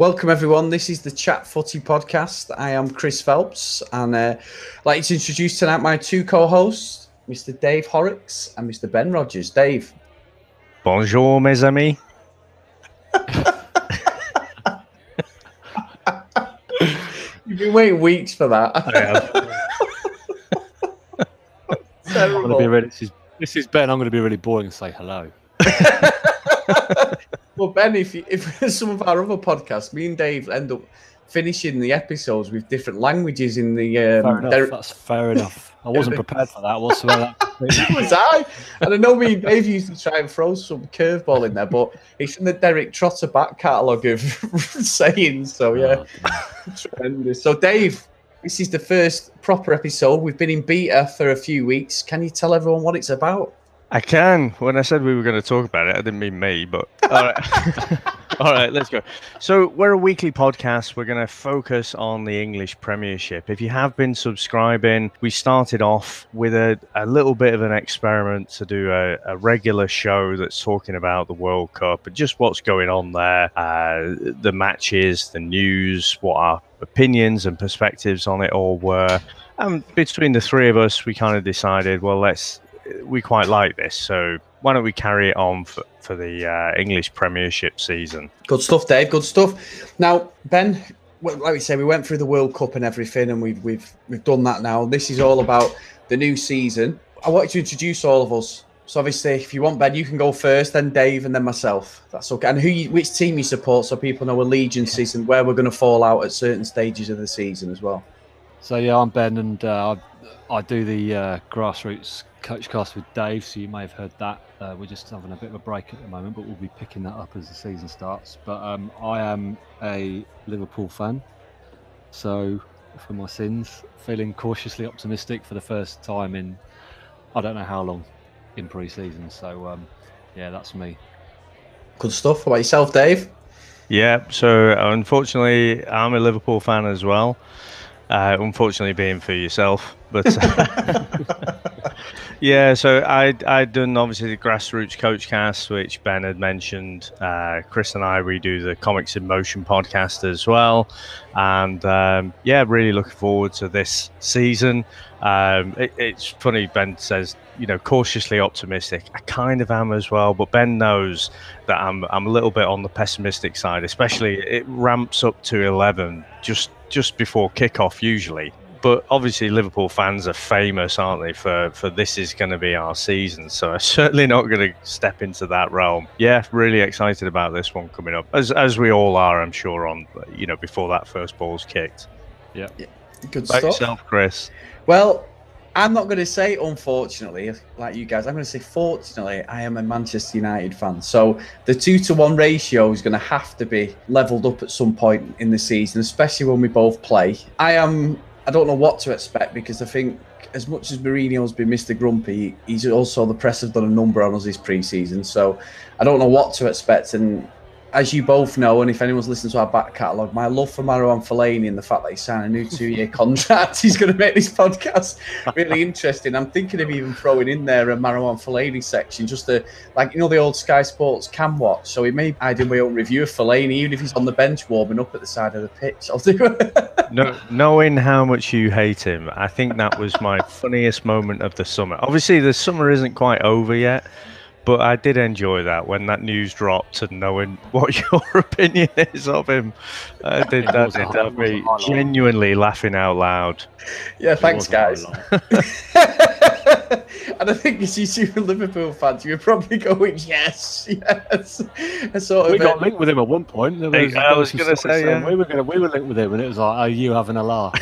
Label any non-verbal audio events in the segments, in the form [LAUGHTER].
Welcome, everyone. This is the Chat Footy podcast. I am Chris Phelps, and uh, I'd like to introduce tonight my two co hosts, Mr. Dave Horrocks and Mr. Ben Rogers. Dave. Bonjour, mes amis. You've been waiting weeks for that. I have. [LAUGHS] I'm going to be really. This is, this is Ben. I'm going to be really boring and say hello. [LAUGHS] well, Ben, if you, if [LAUGHS] some of our other podcasts, me and Dave end up finishing the episodes with different languages in the. Um, Fair enough. der- That's fair enough. I wasn't [LAUGHS] prepared for that whatsoever. [LAUGHS] was I? And I know me and Dave used to try and throw some curveball in there, but it's in the Derek Trotter back catalogue of sayings. So yeah, Oh, tremendous. So Dave, this is the first proper episode. We've been in beta for a few weeks. Can you tell everyone what it's about? I can. When I said we were going to talk about it, I didn't mean me, but all right. [LAUGHS] all right, let's go. So, we're a weekly podcast. We're going to focus on the English Premiership. If you have been subscribing, we started off with a, a little bit of an experiment to do a, a regular show that's talking about the World Cup and just what's going on there, uh, the matches, the news, what our opinions and perspectives on it all were. And between the three of us, we kind of decided, well, let's we quite like this, so why don't we carry it on for, for the uh, English Premiership season? Good stuff, Dave. Good stuff. Now, Ben, like we say, we went through the World Cup and everything, and we've we've we've done that now. This is all about the new season. I wanted to introduce all of us. So obviously, if you want Ben, you can go first, then Dave, and then myself. That's okay. And who, you, which team you support, so people know allegiances and where we're going to fall out at certain stages of the season as well. So yeah, I'm Ben, and uh, I, I do the uh, grassroots coach cast with Dave. So you may have heard that. Uh, we're just having a bit of a break at the moment, but we'll be picking that up as the season starts. But um, I am a Liverpool fan, so for my sins, feeling cautiously optimistic for the first time in I don't know how long in pre-season. So um, yeah, that's me. Good stuff. What about yourself, Dave? Yeah, so unfortunately, I'm a Liverpool fan as well. Uh, unfortunately, being for yourself, but [LAUGHS] yeah. So I I'd done obviously the grassroots coach cast, which Ben had mentioned. Uh, Chris and I we do the Comics in Motion podcast as well, and um, yeah, really looking forward to this season. Um, it, it's funny Ben says you know cautiously optimistic. I kind of am as well, but Ben knows that I'm I'm a little bit on the pessimistic side, especially it ramps up to eleven just just before kickoff usually. But obviously, Liverpool fans are famous, aren't they, for, for this is going to be our season. So I'm [LAUGHS] certainly not going to step into that realm. Yeah, really excited about this one coming up, as as we all are, I'm sure. On you know before that first ball's kicked. Yeah. Good About stuff. yourself, Chris. Well, I'm not going to say unfortunately, like you guys. I'm going to say fortunately, I am a Manchester United fan. So the two to one ratio is going to have to be leveled up at some point in the season, especially when we both play. I am. I don't know what to expect because I think as much as Mourinho's been Mr. Grumpy, he's also the press have done a number on us this pre-season. So I don't know what to expect and. As you both know, and if anyone's listened to our back catalogue, my love for Marouane Fellaini and the fact that he signed a new two-year [LAUGHS] contract is going to make this podcast really interesting. I'm thinking of even throwing in there a Marouane Fellaini section, just to like you know the old Sky Sports cam watch. So we may I do my own review of Fellaini, even if he's on the bench warming up at the side of the pitch. I'll do it. [LAUGHS] No, knowing how much you hate him, I think that was my funniest moment of the summer. Obviously, the summer isn't quite over yet, but I did enjoy that when that news dropped and knowing [LAUGHS] what your [LAUGHS] opinion is of him. I did It that was did hi- have it was a me genuinely laughing out loud. yeah, thanks It was guys. a highlight. [LAUGHS] and I think as you two Liverpool fans, you were probably going yes, yes. A sort we of got uh, linked with him at one point. There Hey, was, I there was gonna say, yeah. we were going to we were linked with him, and it was like, "Are you having a laugh?"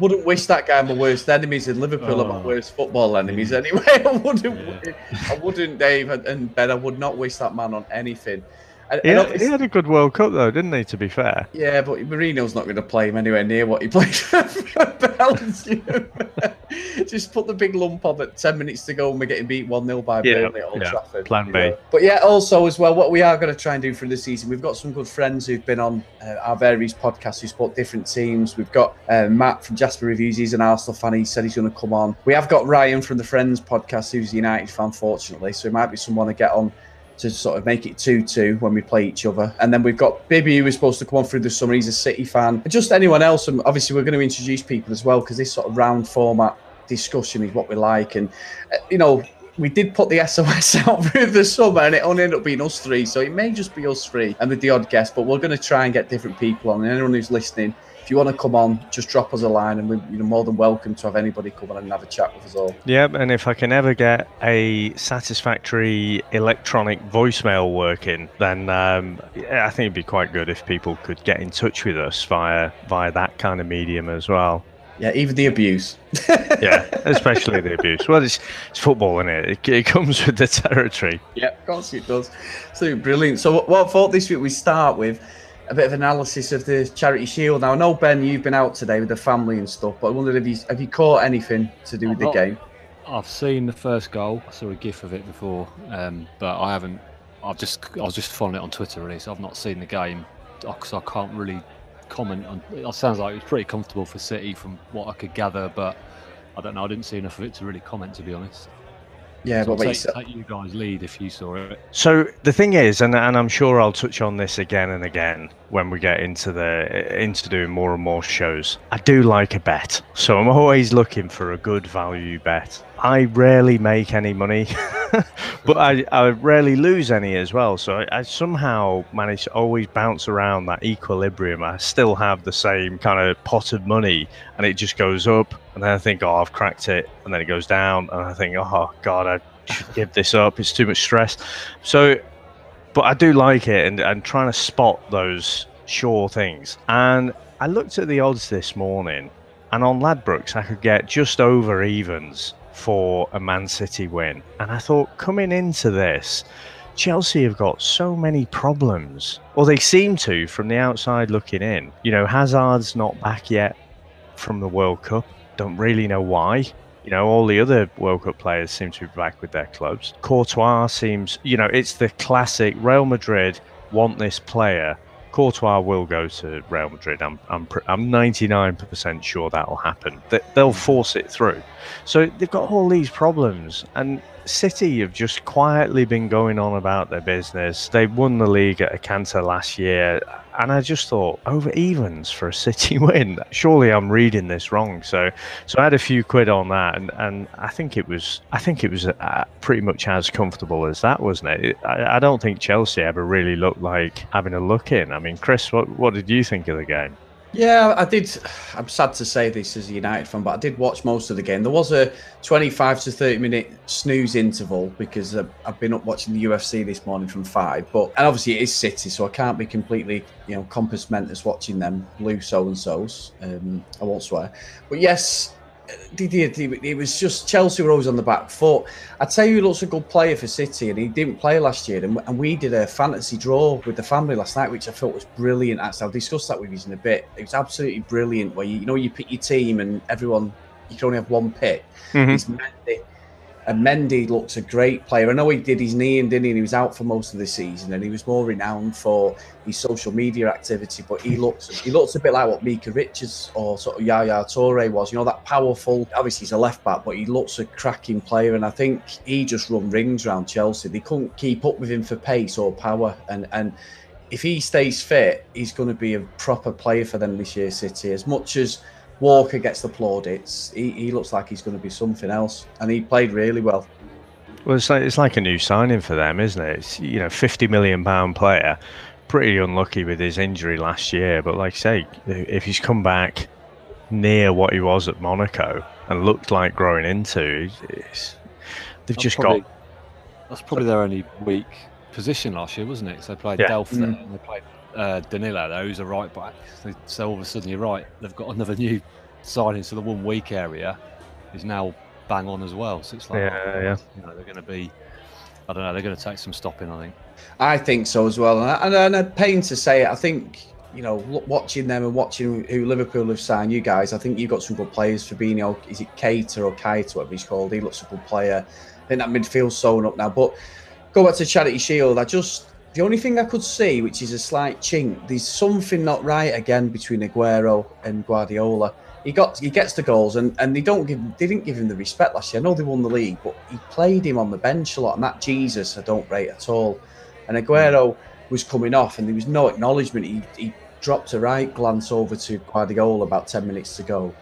Wouldn't wish that guy my worst enemies, in Liverpool are my Oh. worst football enemies mm. anyway. [LAUGHS] I wouldn't, I wouldn't, Dave and- and Ben. I would not wish that man on anything. And, He and had, he had a good World Cup though, didn't he? To be fair. Yeah, but Mourinho's not going to play him anywhere near what he played [LAUGHS] for Belgium. [LAUGHS] Just put the big lump on at 10 minutes to go and we're getting beat 1 0 by Yeah, Burnley at Old yeah, Trafford. plan B. know. But yeah, also, as well, what we are going to try and do for the season, we've got some good friends who've been on uh, our various podcasts who support different teams. We've got uh, Matt from Jasper Reviews, he's an Arsenal fan. He said he's going to come on. We have got Ryan from the Friends podcast, who's a United fan, fortunately. So it might be someone to get on to sort of make it 2 2 when we play each other. And then we've got Bibby, who is supposed to come on through the summer. He's a City fan. Just anyone else. And obviously, we're going to introduce people as well because this sort of round format discussion is what we like. And, uh, you know, we did put the SOS [LAUGHS] out through the summer and it only ended up being us three. So it may just be us three and with the odd guest, but we're going to try and get different people on. And anyone who's listening, if you want to come on, just drop us a line, and we're you know, more than welcome to have anybody come on and have a chat with us all. Yep, and if I can ever get a satisfactory electronic voicemail working, then um, I think it'd be quite good if people could get in touch with us via via that kind of medium as well. Yeah, even the abuse. [LAUGHS] yeah, especially the abuse. Well, it's, it's football, isn't it? it? It comes with the territory. Yeah, of course it does. So brilliant. So, what, what I thought this week we start with a bit of analysis of the Charity Shield. Now, I know Ben, you've been out today with the family and stuff, but I wondered if you have you caught anything to do with the game. I've seen the first goal. I saw a gif of it before, um, but I haven't. I've just I was just following it on Twitter really, so I've not seen the game because I can't really comment on. It sounds like it was pretty comfortable for City from what I could gather, but I don't know. I didn't see enough of it to really comment, to be honest. Yeah, so but take, take you guys lead if you saw it. So the thing is, and, and I'm sure I'll touch on this again and again when we get into the into doing more and more shows. I do like a bet, so I'm always looking for a good value bet. I rarely make any money, [LAUGHS] [LAUGHS] but I, I rarely lose any as well. So I, I, somehow manage to always bounce around that equilibrium. I still have the same kind of pot of money, and it just goes up, and then I think, oh, I've cracked it, and then it goes down, and I think, oh God, I should give this up. It's too much stress. So, but I do like it, and, and trying to spot those sure things. And I looked at the odds this morning, and on Ladbrokes, I could get just over evens for a Man City win. And I thought, coming into this, Chelsea have got so many problems, or they seem to from the outside looking in. You know, Hazard's not back yet from the World Cup. Don't really know why. You know, all the other World Cup players seem to be back with their clubs. Courtois seems, you know, it's the classic Real Madrid want this player Courtois will go to Real Madrid. I'm I'm I'm 99% sure that'll happen. They'll force it through. So they've got all these problems, and City have just quietly been going on about their business. They won the league at a canter last year, and I just thought over evens for a City [LAUGHS] win. Surely I'm reading this wrong. So, so I had a few quid on that, and, and I think it was I think it was uh, pretty much as comfortable as that, wasn't it? I, I don't think Chelsea ever really looked like having a look in. I mean, Chris, what what did you think of the game? Yeah, I did. I'm sad to say this as a United fan, but I did watch most of the game. There was a 25 to 30 minute snooze interval because I've been up watching the UFC this morning from five. But and obviously it is City, so I can't be completely, you know, compos mentis watching them blue so and so's. Um, I won't swear, but yes, it was just Chelsea were always on the back foot. I tell you, he looks a good player for City, and he didn't play last year. And, and we did a fantasy draw with the family last night, which I thought was brilliant. Actually, I'll discuss that with you in a bit. It was absolutely brilliant. Where you, you know you pick your team, and everyone you can only have one pick. Mm-hmm. It's Mendy, and Mendy looks a great player. I know he did his knee and didn't he? And he was out for most of the season, and he was more renowned for his social media activity. But he looks he looks a bit like what Micah Richards or sort of Yaya Toure was. You know that powerful. Obviously, he's a left back, but he looks a cracking player. And I think he just run rings around Chelsea. They couldn't keep up with him for pace or power. And and if he stays fit, he's going to be a proper player for them this year, City. As much as Walker gets the plaudits. He, he looks like he's going to be something else, and he played really well. Well, it's like it's like a new signing for them, isn't it? It's, you know, fifty million pound player, pretty unlucky with his injury last year. But like I say, if he's come back near what he was at Monaco and looked like growing into, they've that's just probably, got. That's probably their only weak position last year, wasn't it? So they played yeah. Delph mm. and they played uh, Danilo, though, who's a right back. So all of a sudden, you're right. They've got another [LAUGHS] new signing, so the one weak area is now bang on as well. So it's like, yeah, oh, yeah. You know, they're going to be. I don't know. They're going to take some stopping. I think. I think so as well, and, and, and pain to say it. I think you know, watching them and watching who Liverpool have signed, you guys, I think you've got some good players. Fabinho, is it Keita or Keita, whatever he's called? He looks a good player. I think that midfield's sewn up now. But go back to Charity Shield. I just the only thing I could see, which is a slight chink, there's something not right again between Aguero and Guardiola. he got he gets the goals and, and they don't give they didn't give him the respect last year. I know they won the league, but he played him on the bench a lot, and that Jesus I don't rate at all. And Aguero was coming off, and there was no acknowledgement. He, he dropped a right glance over to Guardiola about ten minutes to go.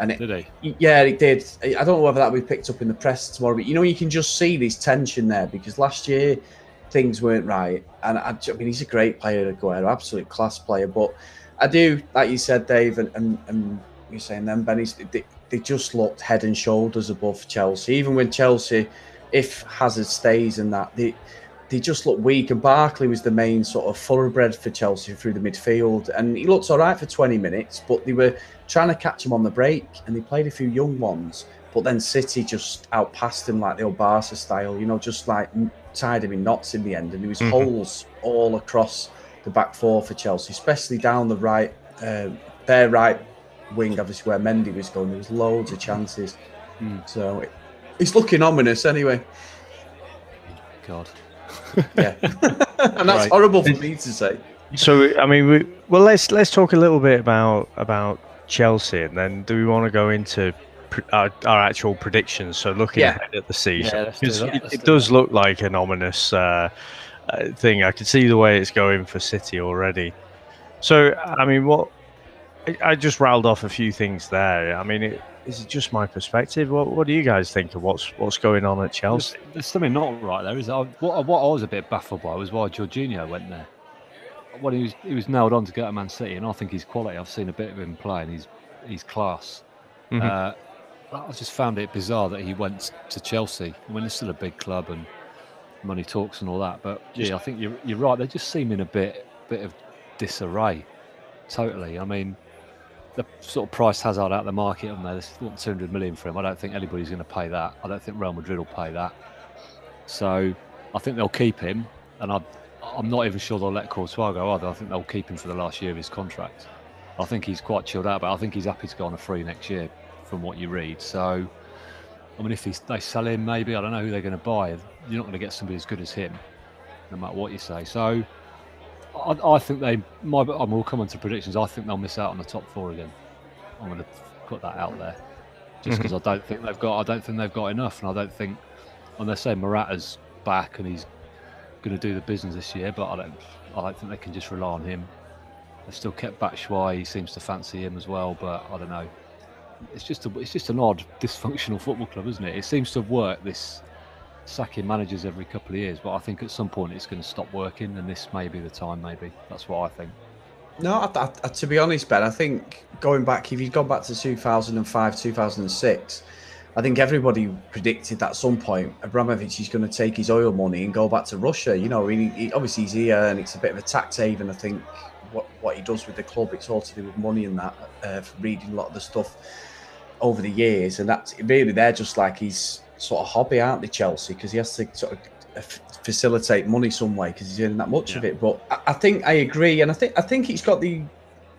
And it, Did he? yeah, it did. I don't know whether that will be picked up in the press tomorrow, but you know, you can just see this tension there because last year things weren't right. And I, I mean, he's a great player, Aguero, absolute class player. But I do, like you said, Dave, and, and, and you're saying them, Benny, they, they just looked head and shoulders above Chelsea. Even when Chelsea, if Hazard stays and that, they, they just looked weak. And Barkley was the main sort of thoroughbred for Chelsea through the midfield. And he looked all right for 20 minutes, but they were trying to catch him on the break and they played a few young ones. But then City just outpassed him like the old Barca style, you know, just like tied him in knots in the end. And there was Mhm. holes all across the back four for Chelsea, especially down the right, uh, their right wing, obviously where Mendy was going. There was loads of chances. Mm. So it, it's looking ominous anyway. God. [LAUGHS] Yeah, [LAUGHS] and that's Right. horrible for me to say. So I mean, we, well, let's let's talk a little bit about about Chelsea, and then do we want to go into pr- our, our actual predictions? So looking Yeah. ahead at the season, Yeah, do it, it do does look like an ominous uh, uh, thing. I can see the way it's going for City already. So I mean, what I, I just rattled off a few things there. I mean, it, is it just my perspective? What what do you guys think of what's what's going on at Chelsea? There's, there's something not right there. Is I, what, what I was a bit baffled by was why Jorginho went there. Well, he was he was nailed on to go to Man City, and I think he's quality. I've seen a bit of him play, and he's he's class. Mhm. Uh, I just found it bizarre that he went to Chelsea. I mean, it's still a big club and money talks and all that. But yeah, I think you're you're right. They just seem in a bit bit of disarray. Totally. I mean, the sort of price Hazard out of the market on there. There's 200 million for him. I don't think anybody's going to pay that. I don't think Real Madrid will pay that. So I think they'll keep him, and I, I'm not even sure they'll let Courtois go either. I think they'll keep him for the last year of his contract. I think he's quite chilled out, but I think he's happy to go on a free next year, from what you read. So, I mean, if he's, they sell him, maybe I don't know who they're going to buy. You're not going to get somebody as good as him, no matter what you say. So, I, I think they. My, I'm all coming to predictions. I think they'll miss out on the top four again. I'm going to put that out there, just mm-hmm. because I don't think they've got. I don't think they've got enough, and I don't think. And they say Morata's back and he's going to do the business this year, but I don't. I don't think they can just rely on him. They've still kept Batshuayi. He seems to fancy him as well, but I don't know. It's just a, it's just an odd dysfunctional football club, isn't it? It seems to have worked this sacking managers every couple of years, but I think at some point it's going to stop working, and this may be the time. Maybe that's what I think. No, I, I, to be honest, Ben, I think going back, if you'd gone back to 2005, 2006, I think everybody predicted that at some point Abramovich is going to take his oil money and go back to Russia. You know, he, he, obviously he's here and it's a bit of a tax haven. I think what what he does with the club, it's all to do with money and that. Uh, reading a lot of the stuff over the years, and that's really they're just like his sort of hobby, aren't they, Chelsea? Because he has to sort of uh, facilitate money some way because he's earning that much of it. But I, I think I agree, and I think I think he's got the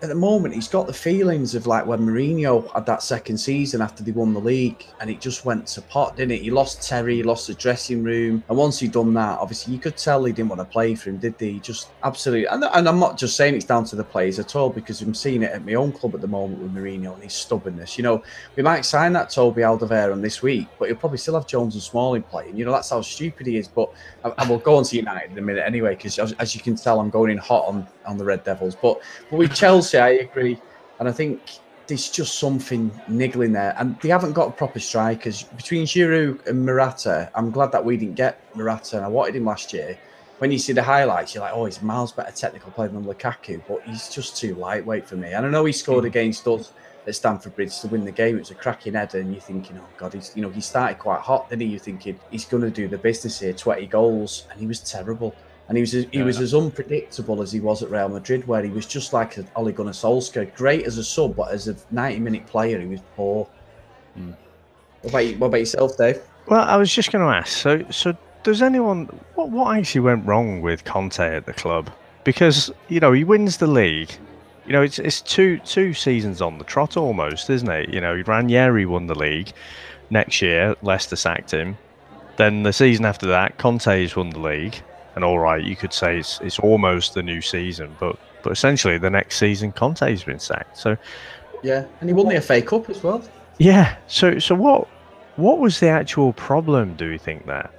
at the moment he's got the feelings of like when Mourinho had that second season after they won the league, and it just went to pot, didn't it? He lost Terry, he lost the dressing room, and once he'd done that, obviously you could tell he didn't want to play for him, did? He just absolutely, and, and I'm not just saying it's down to the players at all because I'm seeing it at my own club at the moment with Mourinho and his stubbornness. You know, we might sign that Toby Alderweireld this week, but he'll probably still have Jones and Smalling playing. You know, that's how stupid he is. But I, I will go on to United in a minute anyway, because as, as you can tell, I'm going in hot on, on the Red Devils. But but with Chelsea, I agree, and I think there's just something niggling there, and they haven't got proper strikers between Giroud and Morata. I'm glad that we didn't get Morata, and I wanted him last year. When you see the highlights, you're like, oh, he's miles better technical player than Lukaku, but he's just too lightweight for me. And I know he scored hmm. against us at Stamford Bridge to win the game. It was a cracking header, and you're thinking, oh god, he's you know he started quite hot, didn't he? You're thinking he's going to do the business here, 20 goals, and he was terrible. And he was he was as unpredictable as he was at Real Madrid, where he was just like an Ole Gunnar Solskjaer, great as a sub, but as a 90 minute player, he was poor. Hmm. What, about, you- what about yourself, Dave? Well, I was just going to ask. So, so does anyone what what actually went wrong with Conte at the club? Because you know he wins the league. You know it's it's two two seasons on the trot almost, isn't it? You know Ranieri won the league. Next year, Leicester sacked him. Then the season after that, Conte's won the league. And all right, you could say it's it's almost the new season, but but essentially the next season, Conte's been sacked. So Yeah, and he won the FA Cup as well. Yeah. So so what what was the actual problem? Do you think there?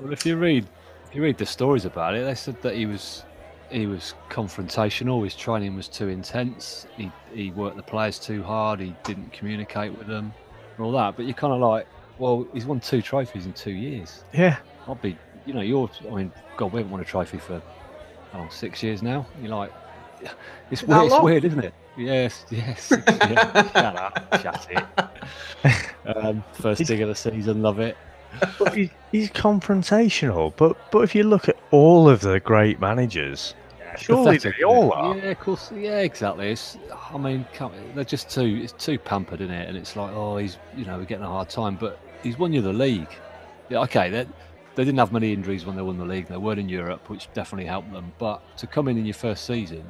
Well, if you read if you read the stories about it, they said that he was he was confrontational. His training was too intense. He he worked the players too hard. He didn't communicate with them, and all that. But you're kind of like, well, he's won two trophies in two years. Yeah. I'd be, you know, you're. I mean, God, we haven't won a trophy for oh, six years now. You're like, [LAUGHS] it's weird, it's weird, isn't it? Yes, [LAUGHS] yes. yeah. [LAUGHS] shut up, shut it. Um, first dig of the season, love it. But he, he's confrontational. But but if you look at all of the great managers, surely Pathetic, they all are. Yeah, of course. Yeah, exactly. It's, I mean, come- they're just too. It's too pampered, isn't it? And it's like, oh, he's, you know, we're getting a hard time, but he's won you the league. Yeah, okay. They, they didn't have many injuries when they won the league. They weren't in Europe, which definitely helped them. But to come in in your first season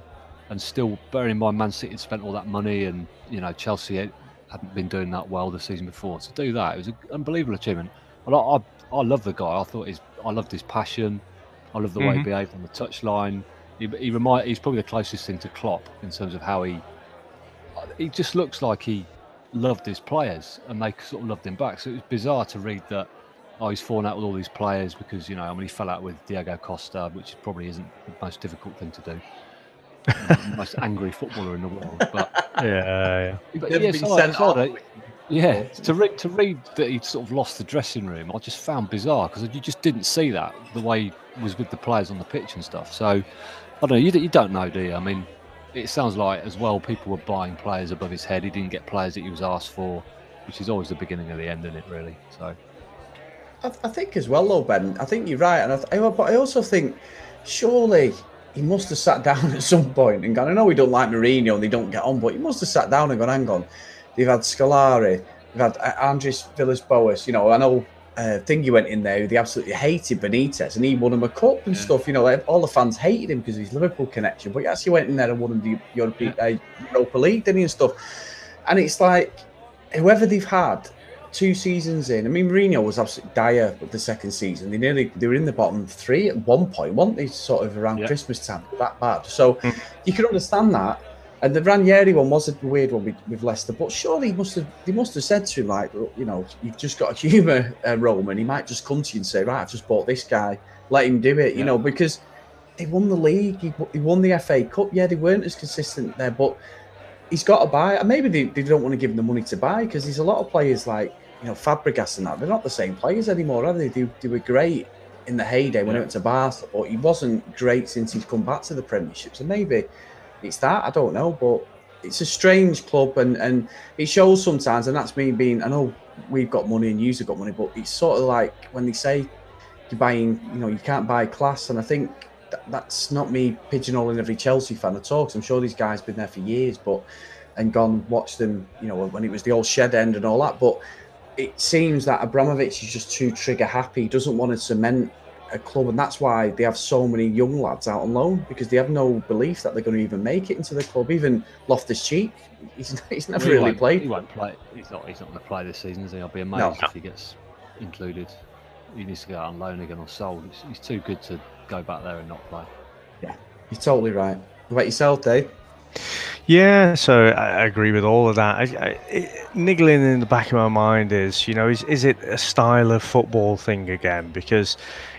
and still, bearing in mind, Man City had spent all that money, and you know, Chelsea had- hadn't been doing that well the season before. To do that, it was an unbelievable achievement. And I, I, I love the guy. I thought his, I loved his passion. I love the way he Mhm. behaved on the touchline. He, he remind, he's probably the closest thing to Klopp in terms of how he. He just looks like he loved his players, and they sort of loved him back. So it was bizarre to read that. Oh, he's fallen out with all these players because you know, I mean, he fell out with Diego Costa, which probably isn't the most difficult thing to do. the [LAUGHS] most angry footballer in the world, but, Yeah, yeah. but yeah, been so- sent so yeah, to read to read that he'd sort of lost the dressing room, I just found bizarre because you just didn't see that the way he was with the players on the pitch and stuff. So I don't know. You, you don't know, do you? I mean, it sounds like as well people were buying players above his head. He didn't get players that he was asked for, which is always the beginning of the end, isn't it? Really. So I, I think as well, though, Ben. I think you're right, and I, th- but I also think surely he must have sat [LAUGHS] down at some point and gone. I know we don't like Mourinho and they don't get on, but he must have sat down and gone, "Hang on, they've had Scolari, they've had uh, Andres Villas-Boas. You know, I know." Uh, thing you went in there, they absolutely hated Benitez, and he won him a cup and Yeah. stuff. You know, all the fans hated him because of his Liverpool connection. But he actually went in there and won him the European uh, Europa League, didn't he, and stuff. And it's like whoever they've had two seasons in. I mean, Mourinho was absolutely dire with the second season. They nearly they were in the bottom three at one point, weren't they? Sort of around Yeah. Christmas time, that bad. So Mm. you can understand that. And the Ranieri one was a weird one with, with Leicester, but surely he must have they must have said to him like, you know, you've just got to [LAUGHS] humour uh, Roman. He might just come to you and say, right, I've just bought this guy, let him do it, you know, because they won the league, he, he won the FA Cup. Yeah, they weren't as consistent there, but he's got to buy. And maybe they, they don't want to give him the money to buy because there's a lot of players like you know Fabregas and that. They're not the same players anymore, are they? They, they were great in the heyday when he went to Barca, but he wasn't great since he's come back to the Premiership. So maybe it's that. I don't know, but it's a strange club, and and it shows sometimes. And that's me being. I know we've got money and you've got money, but it's sort of like when they say you're buying. You know, you can't buy class, and I think. That- That's not me pigeonholing every Chelsea fan at all. 'cause I'm sure these guys have been there for years, but and gone watch them. You know when it was the old shed end and all that. But it seems that Abramovich is just too trigger happy. He doesn't want to cement a club, and that's why they have so many young lads out on loan because they have no belief that they're going to even make it into the club. Even Loftus Cheek, he's, he's never he really played. He won't play. He's not. He's not going to play this season, is he? I'll be amazed No. if he gets included. He needs to go out on loan again or sold. He's, he's too good to go back there and not play. Yeah, you're totally right. What about yourself, Dave? Yeah, so I I agree with all of that. I, I, it, niggling in the back of my mind is, you know, is is it a style of football thing again? Because,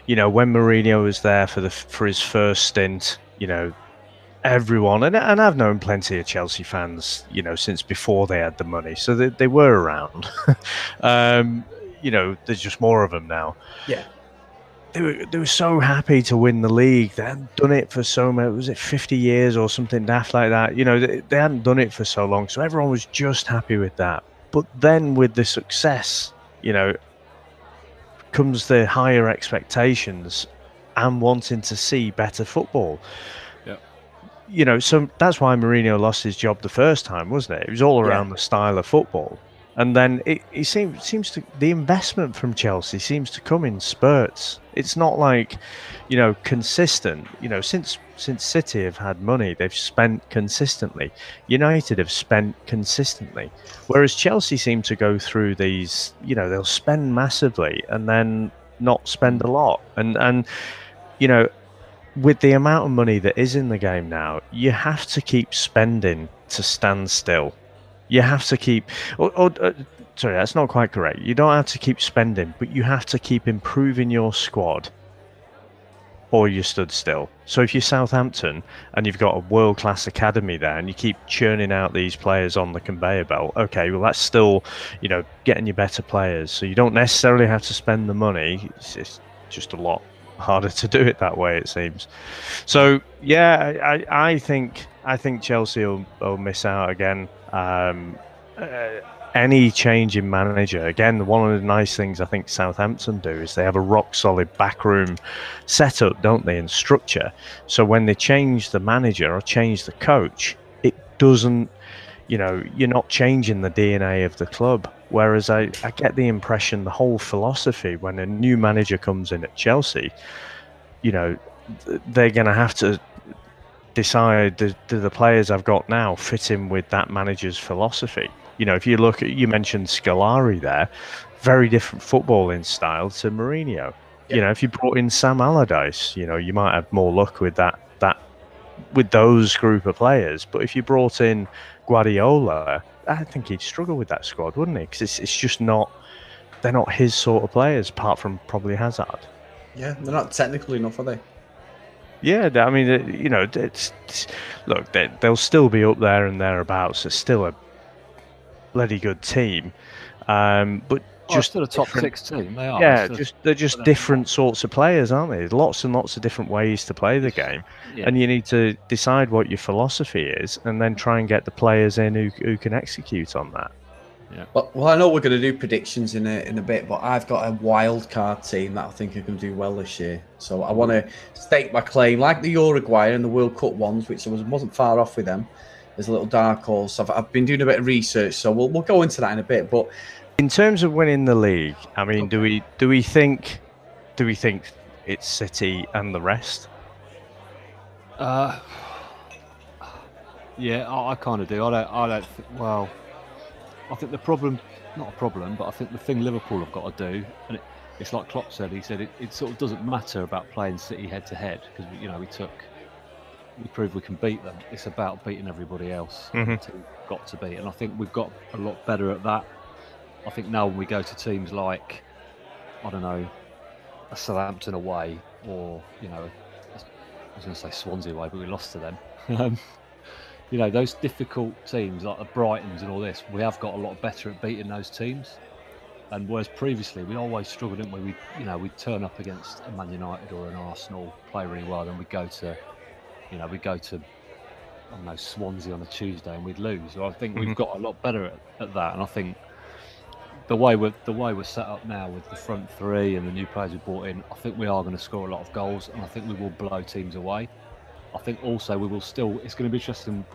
you know, when Mourinho was there for the for his first stint, you know, everyone and and I've known plenty of Chelsea fans, you know, since before they had the money, so they they were around. [LAUGHS] um, you know, there's just more of them now. Yeah. They were, they were so happy to win the league. They hadn't done it for so many, was it 50 years or something daft like that? You know, they, they hadn't done it for so long. So everyone was just happy with that. But then with the success, you know, comes the higher expectations and wanting to see better football. Yeah. You know, so that's why Mourinho lost his job the first time, wasn't it? It was all Yeah. around the style of football. And then it, it seems seems to the investment from Chelsea seems to come in spurts. It's not like, you know, consistent. You know, since since City have had money, they've spent consistently. United have spent consistently. Whereas Chelsea seem to go through these, you know, they'll spend massively and then not spend a lot. And and you know, with the amount of money that is in the game now, you have to keep spending to stand still. You have to keep. Or, or, uh, sorry, that's not quite correct. You don't have to keep spending, but you have to keep improving your squad or you stood still. So if you're Southampton and you've got a world class academy there and you keep churning out these players on the conveyor belt, okay, well that's still, you know, getting you better players. So you don't necessarily have to spend the money. It's, it's just a lot harder [LAUGHS] to do it that way, it seems. So yeah, I, I think I think Chelsea will, will miss out again. Um, uh, any change in manager, again, one of the nice things I think Southampton do is they have a rock solid backroom setup, don't they, and structure. So when they change the manager or change the coach, it doesn't, you know, you're not changing the DNA of the club. Whereas I, I get the impression the whole philosophy when a new manager comes in at Chelsea, you know, they're going to have to decide do, do the players I've got now fit in with that manager's philosophy you know, if you look at, you mentioned Scolari there, very different footballing style to Mourinho. You know, if you brought in Sam Allardyce, you know, you might have more luck with that, that, with those group of players. But if you brought in Guardiola, I think he'd struggle with that squad, wouldn't he? Because it's, it's just not, they're not his sort of players, apart from probably Hazard. Yeah, they're not technical enough, are they? Yeah, I mean, you know, it's, it's look, they, will still be up there and thereabouts. It's still a bloody good team. Um, but oh, just a top six team. They are. Yeah, just they're just different sorts of players, aren't they? lots and lots of different ways to play the game, yeah. and you need to decide what your philosophy is, and then try and get the players in who, who can execute on that. Yeah. Well, well, I know we're going to do predictions in a in a bit, but I've got a wild card team that I think are going to do well this year. So I want to stake my claim, like the Uruguay and the World Cup ones, which I was, wasn't far off with them there's a little dark horse. I've, I've been doing a bit of research, so we'll we'll go into that in a bit. But in terms of winning the league, I mean, okay. do we do we think do we think it's City and the rest? Uh, yeah, I, I kind of do. I don't. I don't. Th- well, I think the problem, not a problem, but I think the thing Liverpool have got to do, and it, it's like Klopp said. He said it, it sort of doesn't matter about playing City head to head because you know we took we proved we can beat them. It's about beating everybody else mm-hmm. got to beat, and I think we've got a lot better at that. I think now when we go to teams like I don't know a Southampton away, or you know, I was going to say Swansea away, but we lost to them. [LAUGHS] You know, those difficult teams like the Brightons and all this, we have got a lot better at beating those teams. And whereas previously we always struggled, didn't we? We, you know, we'd turn up against a Man United or an Arsenal, play really well, then we'd go to you know, we'd go to I don't know Swansea on a Tuesday and we'd lose. So I think mm-hmm. we've got a lot better at, at, that, and I think the way we're the way we're set up now with the front three and the new players we brought in, I think we are going to score a lot of goals, and I think we will blow teams away. I think also we will still. It's going to be interesting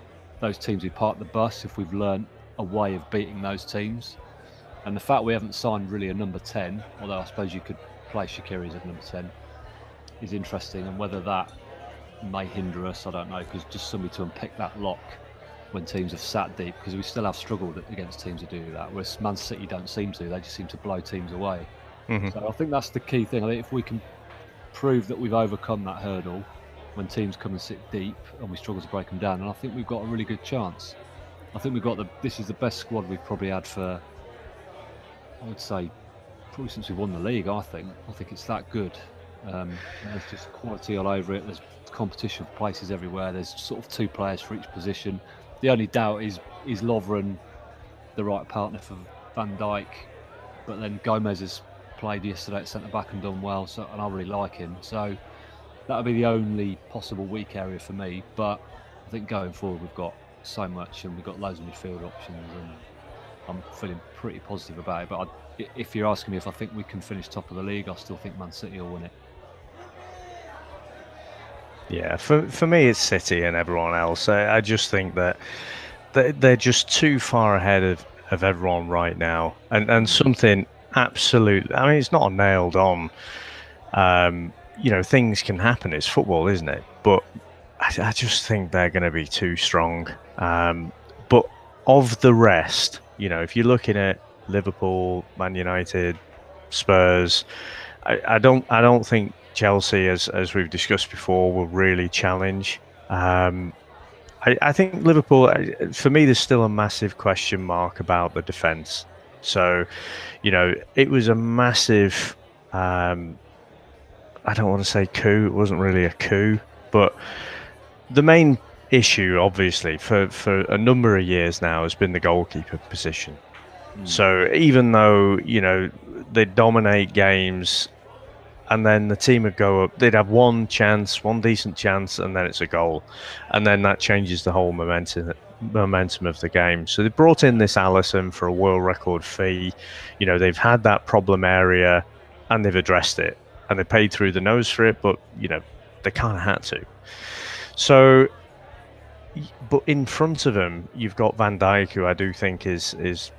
those teams who park the bus if we've learned a way of beating those teams. And the fact we haven't signed really a number 10, although I suppose you could play Shaqiri as a number 10, is interesting. And whether that may hinder us. I don't know because just somebody to unpick that lock when teams have sat deep because we still have struggled against teams who do that. Whereas Man City don't seem to; they just seem to blow teams away. Mm-hmm. So I think that's the key thing. I think if we can prove that we've overcome that hurdle when teams come and sit deep and we struggle to break them down, and I think we've got a really good chance. I think we've got the. This is the best squad we've probably had for. I would say, probably since we won the league. I think. I think it's that good. Um, there's just quality all over it. There's competition for places everywhere. There's sort of two players for each position. The only doubt is is Lovren the right partner for Van Dijk, but then Gomez has played yesterday at centre back and done well, so and I really like him. So that would be the only possible weak area for me. But I think going forward we've got so much and we've got loads of midfield options and I'm feeling pretty positive about it. But I, if you're asking me if I think we can finish top of the league, I still think Man City will win it. Yeah, for for me, it's City and everyone else. I, I just think that they're just too far ahead of, of everyone right now, and and something absolute. I mean, it's not nailed on. Um, you know, things can happen. It's football, isn't it? But I, I just think they're going to be too strong. Um, but of the rest, you know, if you're looking at Liverpool, Man United, Spurs, I, I don't I don't think Chelsea, as as we've discussed before, will really challenge. Um, I, I think Liverpool, for me, there's still a massive question mark about the defence. So, you know, it was a massive. Um, I don't want to say coup. It wasn't really a coup, but the main issue, obviously, for for a number of years now, has been the goalkeeper position. Mm. So even though you know they dominate games and then the team would go up. They'd have one chance, one decent chance, and then it's a goal, and then that changes the whole momentum momentum of the game. So they brought in this Alisson for a world record fee. You know they've had that problem area, and they've addressed it, and they paid through the nose for it. But you know they kind of had to. So, but in front of them, you've got Van Dijk, who I do think is is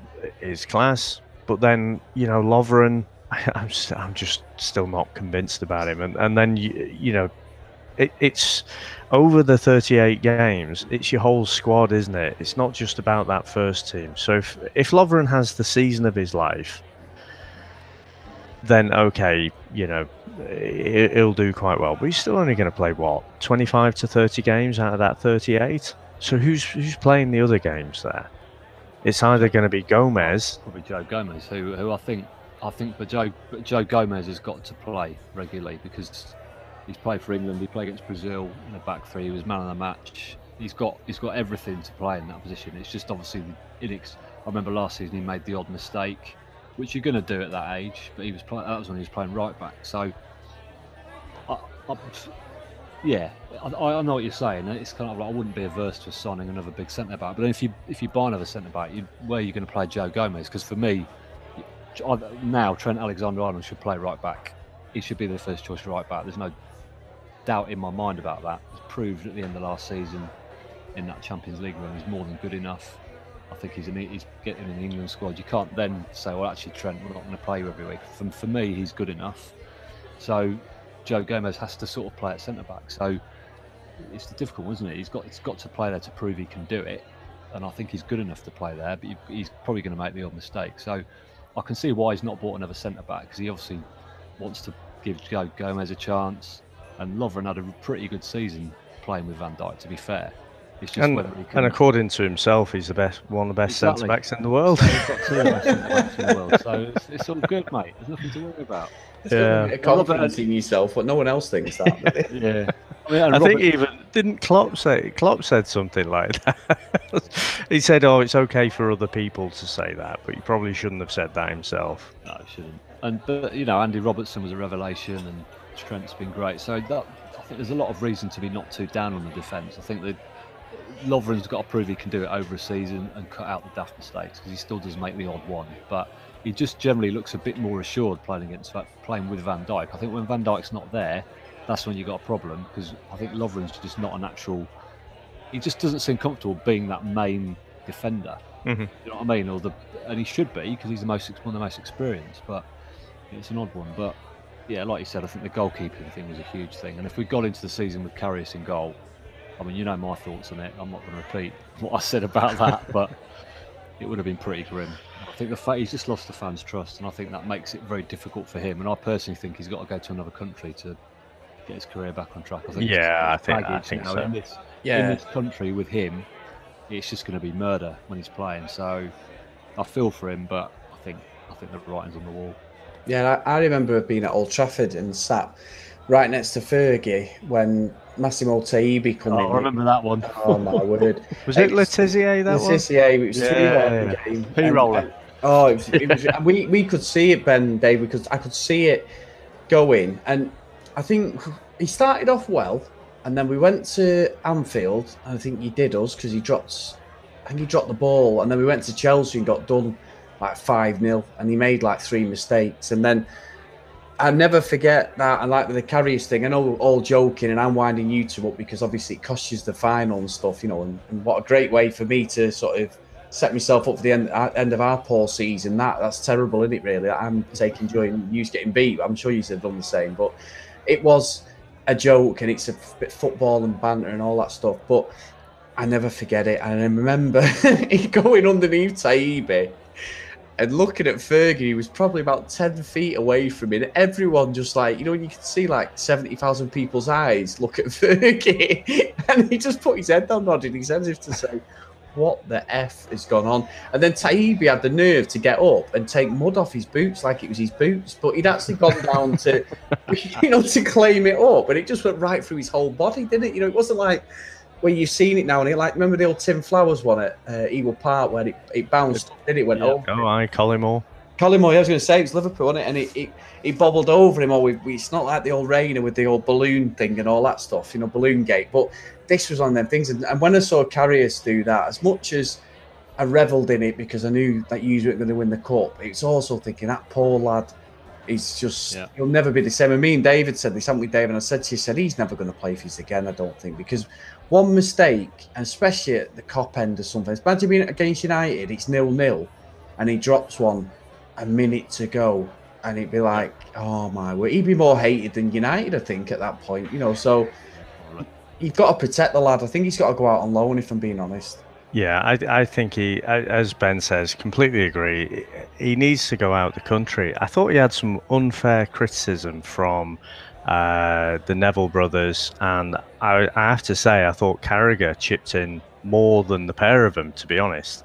is class. But then you know Lovren [LAUGHS] I'm I'm just still not convinced about him. And and then you you know, it, it's over the 38 games. It's your whole squad, isn't it? It's not just about that first team. So if if Lovren has the season of his life, then okay, you know, it, will do quite well. But he's still only going to play what 25 to 30 games out of that 38. So who's who's playing the other games there? It's either going to be Gomez, probably Joe Gomez, who who I think I think, but Joe, but Joe Gomez has got to play regularly because he's played for England. He played against Brazil in the back three. He was man of the match. He's got he's got everything to play in that position. It's just obviously the inex- I remember last season he made the odd mistake, which you're going to do at that age. But he was play- that was when he was playing right back. So, I, I, yeah, I, I, know what you're saying. It's kind of like I wouldn't be averse to signing another big centre back. But if you if you buy another centre back, you, where are you going to play Joe Gomez? Because for me, now Trent Alexander-Arnold should play right back. He should be the first choice right back. There's no doubt in my mind about that. It's proved at the end of last season in that Champions League run he's more than good enough. I think he's, an, he's getting in the England squad. You can't then say, well, actually, Trent, we're not going to play you every week. For, for me, he's good enough. So Joe Gomez has to sort of play at centre back. So it's difficult, isn't it? He's got he's got to play there to prove he can do it, and I think he's good enough to play there. But he's probably going to make the odd mistake. So I can see why he's not bought another centre back because he obviously wants to give Joe Gomez a chance. And Lovren had a pretty good season playing with Van Dijk. To be fair, and, whether he can... and according to himself, he's the best, one of the best exactly. centre backs in the world. So, it's, it's, all good, mate. There's nothing to worry about. It's yeah, a confidence in yourself, but no one else thinks that. [LAUGHS] yeah. I, mean, I Robert... think even didn't Klopp say Klopp said something like that. [LAUGHS] he said, "Oh, it's okay for other people to say that, but he probably shouldn't have said that himself." No, he shouldn't. And but you know, Andy Robertson was a revelation, and Trent's been great. So that, I think there's a lot of reason to be not too down on the defence. I think that Lovren's got to prove he can do it over a season and cut out the daft mistakes because he still does make the odd one, but he just generally looks a bit more assured playing against playing with Van Dijk. I think when Van Dijk's not there, that's when you've got a problem because I think Lovren's just not a natural. He just doesn't seem comfortable being that main defender. Mm-hmm. You know what I mean? Or the and he should be because he's the most one of the most experienced. But it's an odd one. But yeah, like you said, I think the goalkeeping thing was a huge thing. And if we got into the season with Karius in goal, I mean, you know my thoughts on it. I'm not going to repeat [LAUGHS] what I said about that, but it would have been pretty grim. I think the fact he's just lost the fans' trust, and I think that makes it very difficult for him. And I personally think he's got to go to another country to get his career back on track. I think yeah, I think, I think so. In this, yeah. in this country with him, it's just going to be murder when he's playing. So I feel for him, but I think I think the writing's on the wall. Yeah, I, I remember being at Old Trafford and sat right next to Fergie when Massimo Taibi come oh, in. I remember that one. Oh my word! [LAUGHS] was it Le Tissier that Tissier, it was yeah, yeah. game. roller. Uh, oh, it was, it was, we we could see it, Ben, Dave, because I could see it going, and I think he started off well, and then we went to Anfield. and I think he did us because he dropped, I think he dropped the ball, and then we went to Chelsea and got done like five 0 and he made like three mistakes, and then. I never forget that. And like the Karius thing, I know all joking, and I'm winding you two up because obviously it costs you the final and stuff, you know. And, and, what a great way for me to sort of set myself up for the end, uh, end of our poor season. That that's terrible, isn't it? Really, I'm taking joy in you getting beat. I'm sure you have done the same, but it was a joke and it's a bit football and banter and all that stuff. But I never forget it. And I remember [LAUGHS] it going underneath Taibi and looking at Fergie, he was probably about 10 feet away from me. And everyone just like, you know, you can see like 70,000 people's eyes look at [LAUGHS] Fergie. and he just put his head down, nodding his head as if to say, what the F has gone on? And then Taibi had the nerve to get up and take mud off his boots like it was his boots, but he'd actually gone down to, [LAUGHS] you know, to claim it up. And it just went right through his whole body, didn't it? You know, it wasn't like, where you've seen it now, and it like remember the old Tim Flowers one at uh, Ewood Park where it, it bounced, then it went yeah, over. Oh, I Collymore. Collymore, I was going to say it's Liverpool, wasn't it? And it, it, it bobbled over him. Or we, we, it's not like the old Reina with the old balloon thing and all that stuff, you know, balloon gate. But this was on them things. And, and when I saw Karius do that, as much as I revelled in it because I knew that you were going to win the cup, it's also thinking that poor lad He's just yeah. he'll never be the same. And me and David said this, haven't we, David? And I said to you, said he's never going to play for us again. I don't think because one mistake, especially at the Kop end or something. Imagine being against United, it's nil nil, and he drops one a minute to go, and it'd be like, oh my word, he'd be more hated than United, I think, at that point. You know, so you've got to protect the lad. I think he's got to go out on loan, if I'm being honest. Yeah, I, I think he, as Ben says, completely agree. He needs to go out the country. I thought he had some unfair criticism from uh, the Neville brothers, and I, I, have to say, I thought Carragher chipped in more than the pair of them, to be honest,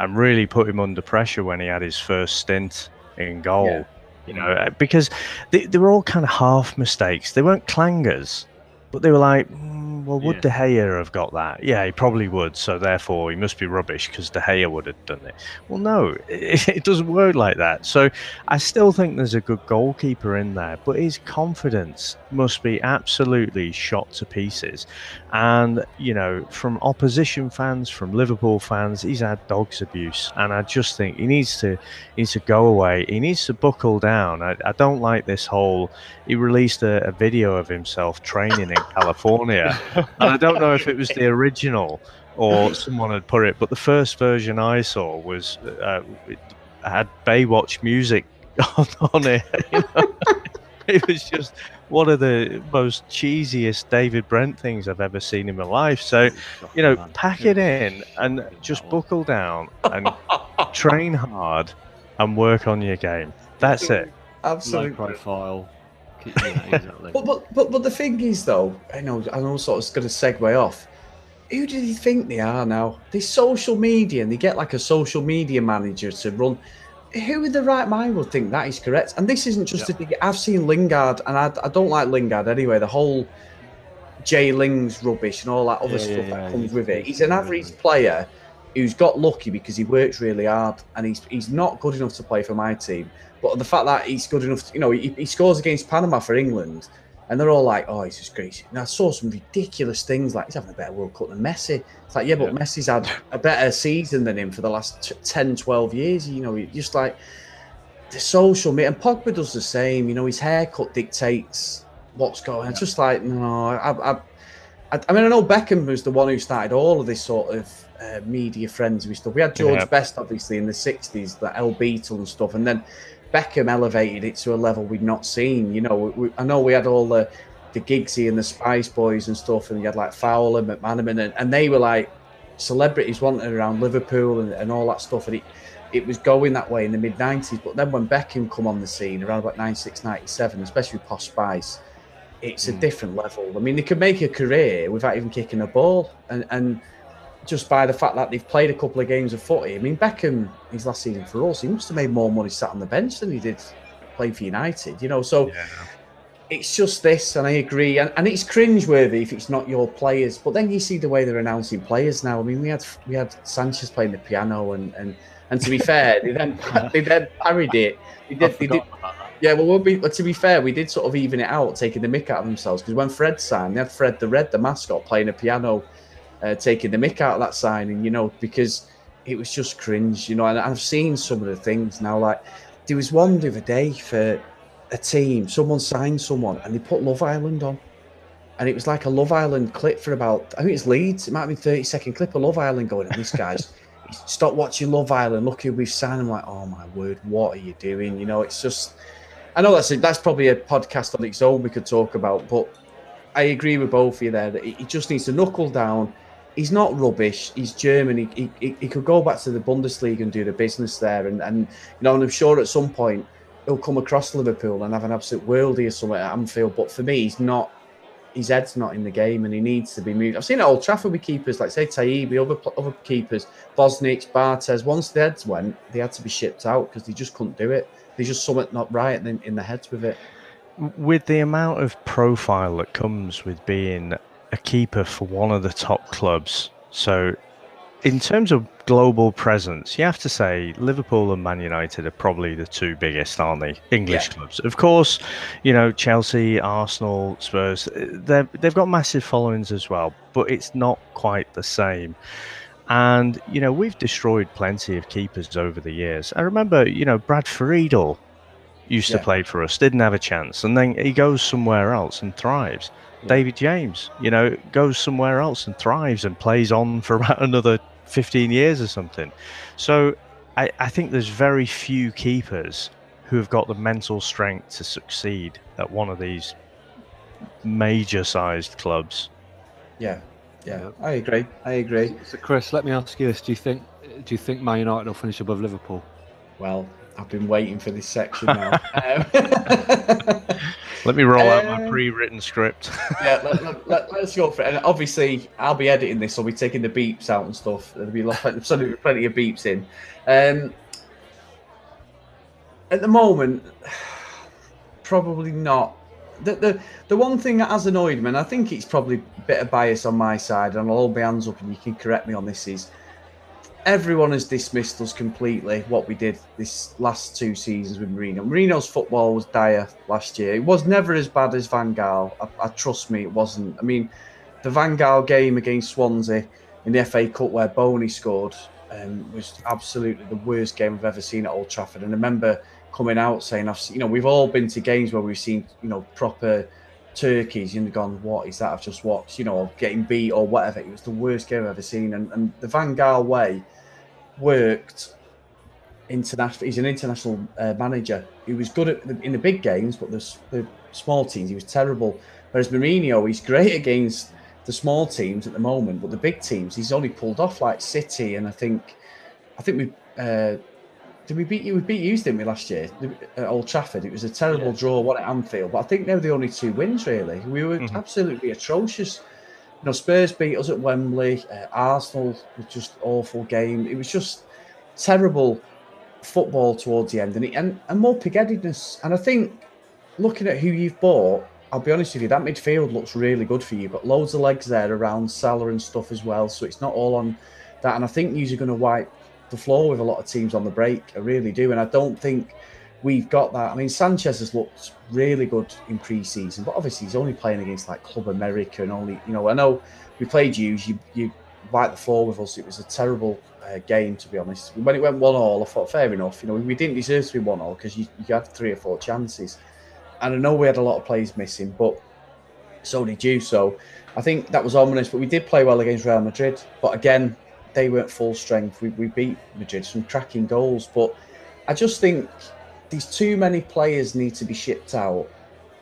and really put him under pressure when he had his first stint in goal. Yeah. You know, uh, because they, they were all kind of half mistakes. They weren't clangers, but they were like. Mm, well, would yeah. De Gea have got that? Yeah, he probably would. So therefore, he must be rubbish because De Gea would have done it. Well, no, it, [LAUGHS] it, doesn't work like that. So I still think there's a good goalkeeper in there, but his confidence must be absolutely shot to pieces. And you know, from opposition fans, from Liverpool fans, he's had dogs abuse, and I just think he needs to he needs to go away. He needs to buckle down. I, I don't like this whole. He released a, a video of himself training in California. and I don't know if it was the original or someone had put it, but the first version I saw was uh, it had Baywatch music [LAUGHS] on, on it. You [LAUGHS] know? it was just one of the most cheesiest David Brent things I've ever seen in my life. So, you know, pack it in and just buckle down and [LAUGHS] train hard and work on your game. That's it. Absolutely. Low profile exactly. but, but but but the thing is, though, I know I know sort of going to segue off. Who do you think they are now? They social media, and they get like a social media manager to run. Who in the right mind would think that is correct? And this isn't just yep. a. I've seen Lingard, and I, I don't like Lingard anyway. The whole Jay Ling's rubbish and all that other yeah, stuff yeah, that comes with it. He's an average player who's got lucky because he works really hard, and he's he's not good enough to play for my team. But the fact that he's good enough, to, you know, he, he, scores against Panama for England, and they're all like, "Oh, he's just great." And I saw some ridiculous things like he's having a better World Cup than Messi. It's like, yeah, but yeah. Messi's had a better season than him for the last t- 10, 12 years. You know, just like the social media, and Pogba does the same. You know, his haircut dictates what's going. on. It's just like, no, I, I, I, mean, I know Beckham was the one who started all of this sort of uh, media frenzy stuff. We had George yeah. Best, obviously, in the 60s, the El Beatle and stuff. And then Beckham elevated it to a level we'd not seen. You know, we, I know we had all the the Giggsy and the Spice Boys and stuff, and you had like Fowler, McManaman, and, and they were like celebrities wanted around Liverpool and, and all that stuff. And it, it was going that way in the mid 90s. But then when Beckham come on the scene around about 96, 97, especially with Posh Spice, it's mm. a hmm. different level. I mean, they could make a career without even kicking a ball. And, and just by the fact that they've played a couple of games of footy. I mean, Beckham, his last season for us, he must have made more money sat on the bench than he did playing for United, you know. So yeah. it's just this, and I agree. And, and it's cringeworthy if it's not your players. But then you see the way they're announcing players now. I mean, we had we had Sanchez playing the piano, and and, and to be fair, they then [LAUGHS] they then parried it. They did, they did, yeah, well, we'll be, to be fair, we did sort of even it out, taking the mick out of themselves. Because when Fred signed, they had Fred the Red, the mascot, playing a piano uh, taking the mick out of that signing, you know, because it was just cringe, you know. And I've seen some of the things now. Like there was one the other day for a team, someone signed someone and they put Love Island on. And it was like a Love Island clip for about, I think it's Leeds, it might been 30 second clip of Love Island going, and this guy's, [LAUGHS] stop watching Love Island, look who we've signed. I'm like, oh my word, what are you doing? You know, it's just, I know that's a, that's probably a podcast on its own we could talk about, but I agree with both of you there that he just needs to knuckle down he's not rubbish. He's German. He, he, he could go back to the Bundesliga and do the business there. And, and you know, and I'm sure at some point he'll come across Liverpool and have an absolute worldie or something at Anfield. But for me, he's not. His head's not in the game, and he needs to be moved. I've seen it Old Trafford with keepers like say Taibi, other other keepers, Bosnich, Barthez. Once the heads went, they had to be shipped out because they just couldn't do it. They just something not right in, in the heads with it. With the amount of profile that comes with being a keeper for one of the top clubs. So, in terms of global presence, you have to say Liverpool and Man United are probably the two biggest, aren't they? English yeah. clubs. Of course, you know, Chelsea, Arsenal, Spurs, they've, they've got massive followings as well, but it's not quite the same. And, you know, we've destroyed plenty of keepers over the years. I remember, you know, Brad Friedel used yeah. to play for us, didn't have a chance, and then he goes somewhere else and thrives. David James, you know, goes somewhere else and thrives and plays on for [LAUGHS] about another 15 years or something. So I, I think there's very few keepers who have got the mental strength to succeed at one of these major sized clubs. Yeah, yeah, I agree. I agree. So, Chris, let me ask you this: Do you think do you think Man United will finish above Liverpool? Well, I've been waiting for this section now. [LAUGHS] um, [LAUGHS] let me roll out my um, pre-written script. [LAUGHS] yeah, let, us let, let, go for it. And obviously, I'll be editing this. I'll be taking the beeps out and stuff. There'll be plenty, plenty of beeps in. Um, at the moment, [SIGHS] probably not. The, the the one thing that has annoyed me, and I think it's probably a bit of bias on my side, and I'll hold my hands up, and you can correct me on this, is everyone has dismissed us completely. What we did this last two seasons with Mourinho. Mourinho's football was dire last year. It was never as bad as Van Gaal. I, I trust me, it wasn't. I mean, the Van Gaal game against Swansea in the FA Cup where Bony scored um, was absolutely the worst game I've ever seen at Old Trafford. And I remember coming out saying, "I've you know, we've all been to games where we've seen, you know, proper." Turkeys and gone, what is that I've just watched, you know, getting beat or whatever. It was the worst game I've ever seen. And, and the Van Gaal way worked international. He's an international uh, manager. He was good at the, in the big games, but the, the small teams, he was terrible. Whereas Mourinho, he's great against the small teams at the moment, but the big teams, he's only pulled off like City. And I think, I think we uh, did we beat you? We beat you, didn't we, last year at Old Trafford? It was a terrible yeah. draw, one at Anfield, but I think they were the only two wins really. We were mm-hmm. absolutely atrocious. You know, Spurs beat us at Wembley. Uh, Arsenal was just awful game. It was just terrible football towards the end, and it, and, and more pig-headedness. And I think looking at who you've bought, I'll be honest with you, that midfield looks really good for you. You've got loads of legs there around Salah and stuff as well, so it's not all on that. And I think you're going to wipe the floor with a lot of teams on the break. I really do, and I don't think we've got that. I mean, Sanchez has looked really good in pre-season, but obviously he's only playing against like Club America and only you know. I know we played you, you you wiped the floor with us. It was a terrible uh, game to be honest. When it went one all, I thought fair enough. You know, we didn't deserve to be one all because you, you had three or four chances, and I know we had a lot of players missing, but so did you. So I think that was ominous. But we did play well against Real Madrid. But again, they weren't full strength. We, we beat Madrid some cracking goals, but I just think these too many players need to be shipped out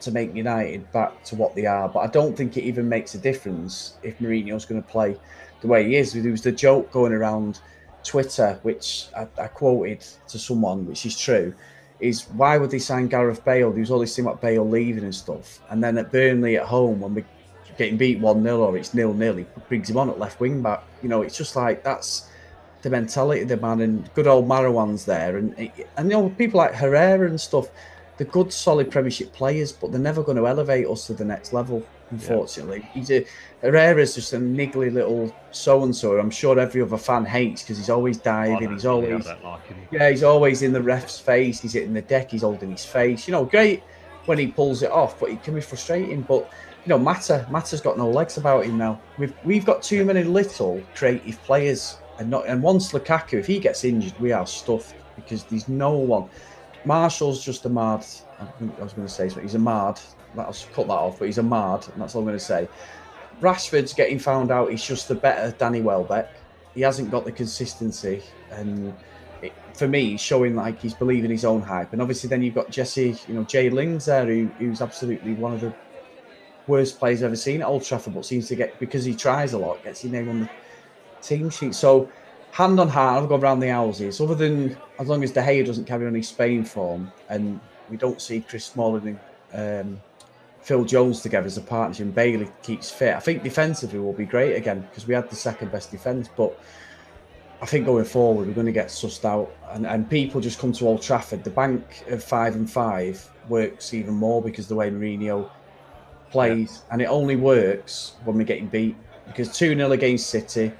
to make United back to what they are. But I don't think it even makes a difference if Mourinho's going to play the way he is. There was the joke going around Twitter, which I, I quoted to someone, which is true, is why would they sign Gareth Bale? There was all this thing about Bale leaving and stuff. And then at Burnley at home, when we getting beat 1 0 or it's nil nil, he brings him on at left wing back. You know, it's just like that's the mentality of the man. And good old Marouane's there. And, eh, and you know, people like Herrera and stuff, they're good, solid Premiership players, but they're never going to elevate us to the next level, unfortunately. Yeah. He's a, Herrera's just a niggly little so and so. I'm sure every other fan hates because he's always diving. He's always, like yeah, he's always in the ref's face. He's hitting the deck. He's holding his face. You know, great when he pulls it off, but it can be frustrating. But you know, Mata Mata's got no legs about him now. We've we've got too many little creative players, and not and once Lukaku, if he gets injured, we are stuffed because there's no one. Martial's just a mad. I was going to say so. He's a mad. I'll cut that off, but he's a mad, and that's all I'm going to say. Rashford's getting found out. He's just a better Danny Welbeck. He hasn't got the consistency, and it, for me, showing like he's believing his own hype. And obviously, then you've got Jesse, you know, Jay Ling's there, who, who's absolutely one of the worst players I've ever seen at Old Trafford, but seems to get because he tries a lot, gets his name on the team sheet. So hand on heart, I've gone around the houses. Other than as long as De Gea doesn't carry on his Spain form, and we don't see Chris Smalling and um, Phil Jones together as a partnership, and Bailly keeps fit, I think defensively will be great again because we had the second best defence. But I think going forward, we're going to get sussed out, and, and people just come to Old Trafford. The bank of five and five works even more because the way Mourinho plays, yeah. and it only works when we're getting beat. Because 2 0 against City,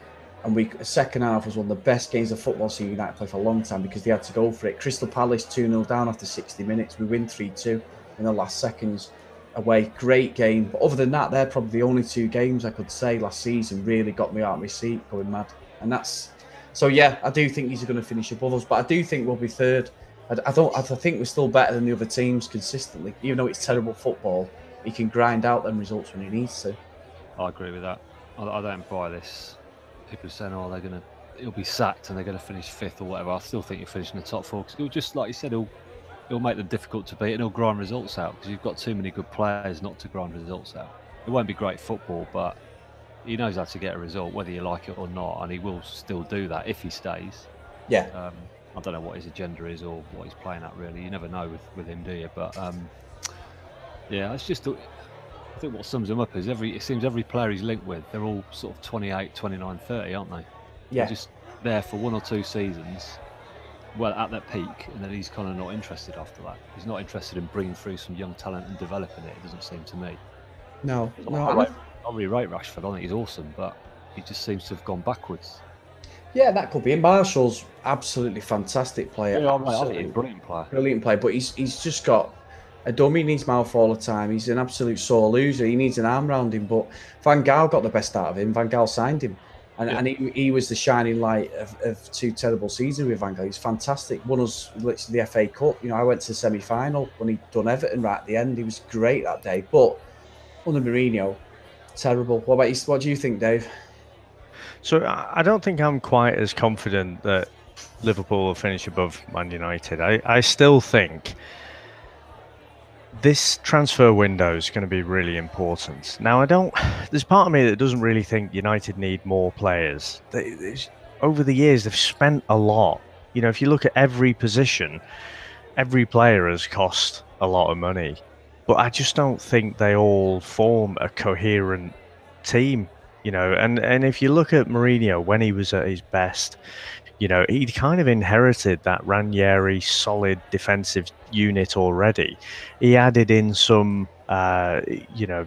and we second half was one of the best games of football seen United play for a long time because they had to go for it. Crystal Palace 2 0 down after 60 minutes. We win 3 2 in the last seconds away. Great game. But other than that, they're probably the only two games I could say last season really got me out of my seat going mad. And that's so yeah, I do think he's going to finish above us, but I do think we'll be third. I, I don't. I think we're still better than the other teams consistently, even though it's terrible football. He can grind out them results when he needs to. I agree with that. I, I don't buy this. People are saying, "Oh, they're going to, he'll be sacked and they're going to finish fifth or whatever." I still think he'll finish in the top four because he'll just, like you said, he'll he'll make them difficult to beat and he'll grind results out because you've got too many good players not to grind results out. It won't be great football, but he knows how to get a result, whether you like it or not, and he will still do that if he stays. Yeah. Um, I don't know what his agenda is or what he's playing at. Really, you never know with, with him, do you? But um, yeah, it's just. I think what sums him up is every. It seems every player he's linked with, they're all sort of 28, 29, 30, aren't they? Yeah. They're just there for one or two seasons, well at that peak, and then he's kind of not interested after that. He's not interested in bringing through some young talent and developing it. It doesn't seem to me. No, no. I really rate Rashford. I think he's awesome, but he just seems to have gone backwards. Yeah, that could be. And Martial's absolutely fantastic player. Yeah, absolutely brilliant player. Brilliant player, but he's he's just got a dummy in his mouth all the time. He's an absolute sore loser. He needs an arm around him. But Van Gaal got the best out of him. Van Gaal signed him. And, yeah. and he, he was the shining light of, of two terrible seasons with Van Gaal. He's fantastic. Won us literally the FA Cup. You know, I went to the semi final when he'd done Everton right at the end. He was great that day. But under Mourinho, terrible. What about you? What do you think, Dave? So I don't think I'm quite as confident that Liverpool will finish above Man United. I, I still think this transfer window is going to be really important. Now, I don't. There's part of me that doesn't really think United need more players. They, over the years, they've spent a lot. You know, if you look at every position, every player has cost a lot of money but I just don't think they all form a coherent team. You know, and and if you look at Mourinho when he was at his best, you know, he kind of inherited that Ranieri solid defensive unit already. He added in some, uh, you know,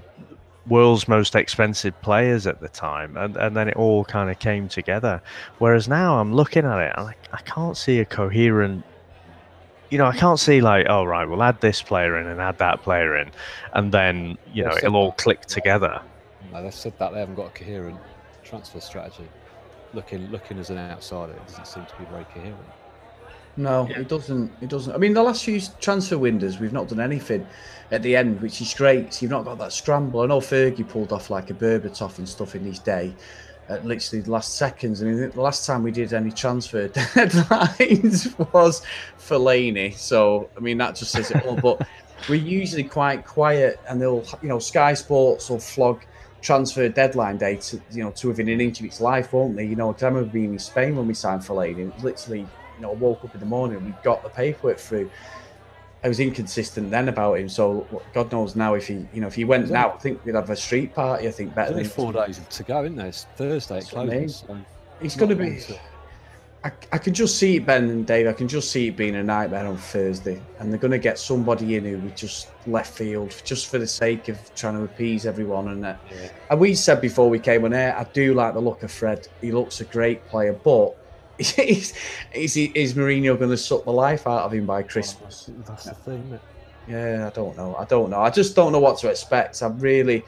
world's most expensive players at the time, and, and then it all kind of came together. Whereas now I'm looking at it, I, I can't see a coherent you know, I can't see like, oh right, we'll add this player in and add that player in, and then you know it'll all click together. No, they've said that they haven't got a coherent transfer strategy. Looking, looking as an outsider, it doesn't seem to be very coherent. No, yeah. it doesn't. It doesn't. I mean, the last few transfer windows, we've not done anything at the end, which is great. So you've not got that scramble. I know Fergie pulled off like a Berbatov and stuff in his day, at literally the last seconds. I mean, the last time we did any transfer [LAUGHS] deadlines was Fellaini. So, I mean, that just says it all. But we're usually quite quiet, and they'll, you know, Sky Sports will flog transfer deadline day to, you know, to within an inch of its life, won't they? You know, because I remember being in Spain when we signed Fellaini. It was literally, you know, I woke up in the morning and we got the paperwork through. I was inconsistent then about him. So God knows now if he, you know, if he went now, I think we'd have a street party. I think better than four days to go, isn't there? It's Thursday it closes. So he's going to be. I, I can just see it, Ben and Dave. I can just see it being a nightmare on Thursday, and they're going to get somebody in who we just left field just for the sake of trying to appease everyone. And uh, yeah. and we said before we came on air, I do like the look of Fred. He looks a great player, but [LAUGHS] is, is, is Mourinho going to suck the life out of him by Christmas? Oh, that's, the thing, Yeah, I don't know. I don't know. I just don't know what to expect. I really,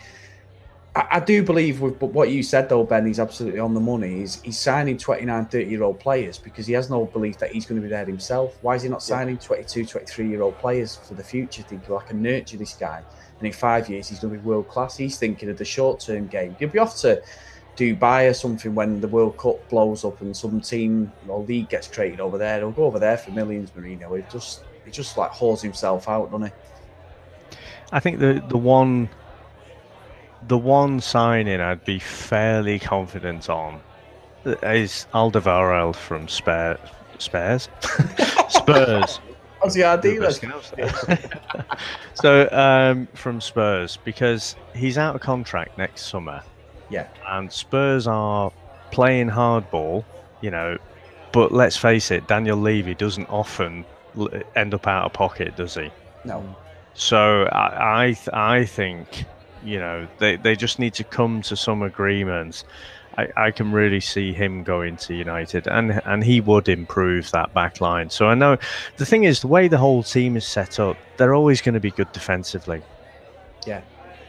I, I do believe with what you said though, Ben. He's absolutely on the money. He's, he's signing 29, 30 year old players because he has no belief that he's going to be there himself. Why is he not signing 22, 23 year old players for the future? Thinking, well, I can nurture this guy, and in five years he's going to be world class. He's thinking of the short term game. He'll be off to Dubai or something when the World Cup blows up and some team or league gets created over there. He'll go over there for millions, Mourinho. He just he just like hauls himself out, doesn't he? I think the the one the one signing I'd be fairly confident on is Alderweireld from Spurs. [LAUGHS] Spurs. Spurs. How's the idea? so um, from Spurs because he's out of contract next summer. Yeah. And Spurs are playing hardball, you know, but let's face it, Daniel Levy doesn't often end up out of pocket, does he? No. So I I, th- I think you know they, they just need to come to some agreement. I, I can really see him going to United, and and he would improve that back line. So I know the thing is the way the whole team is set up, they're always going to be good defensively. Yeah.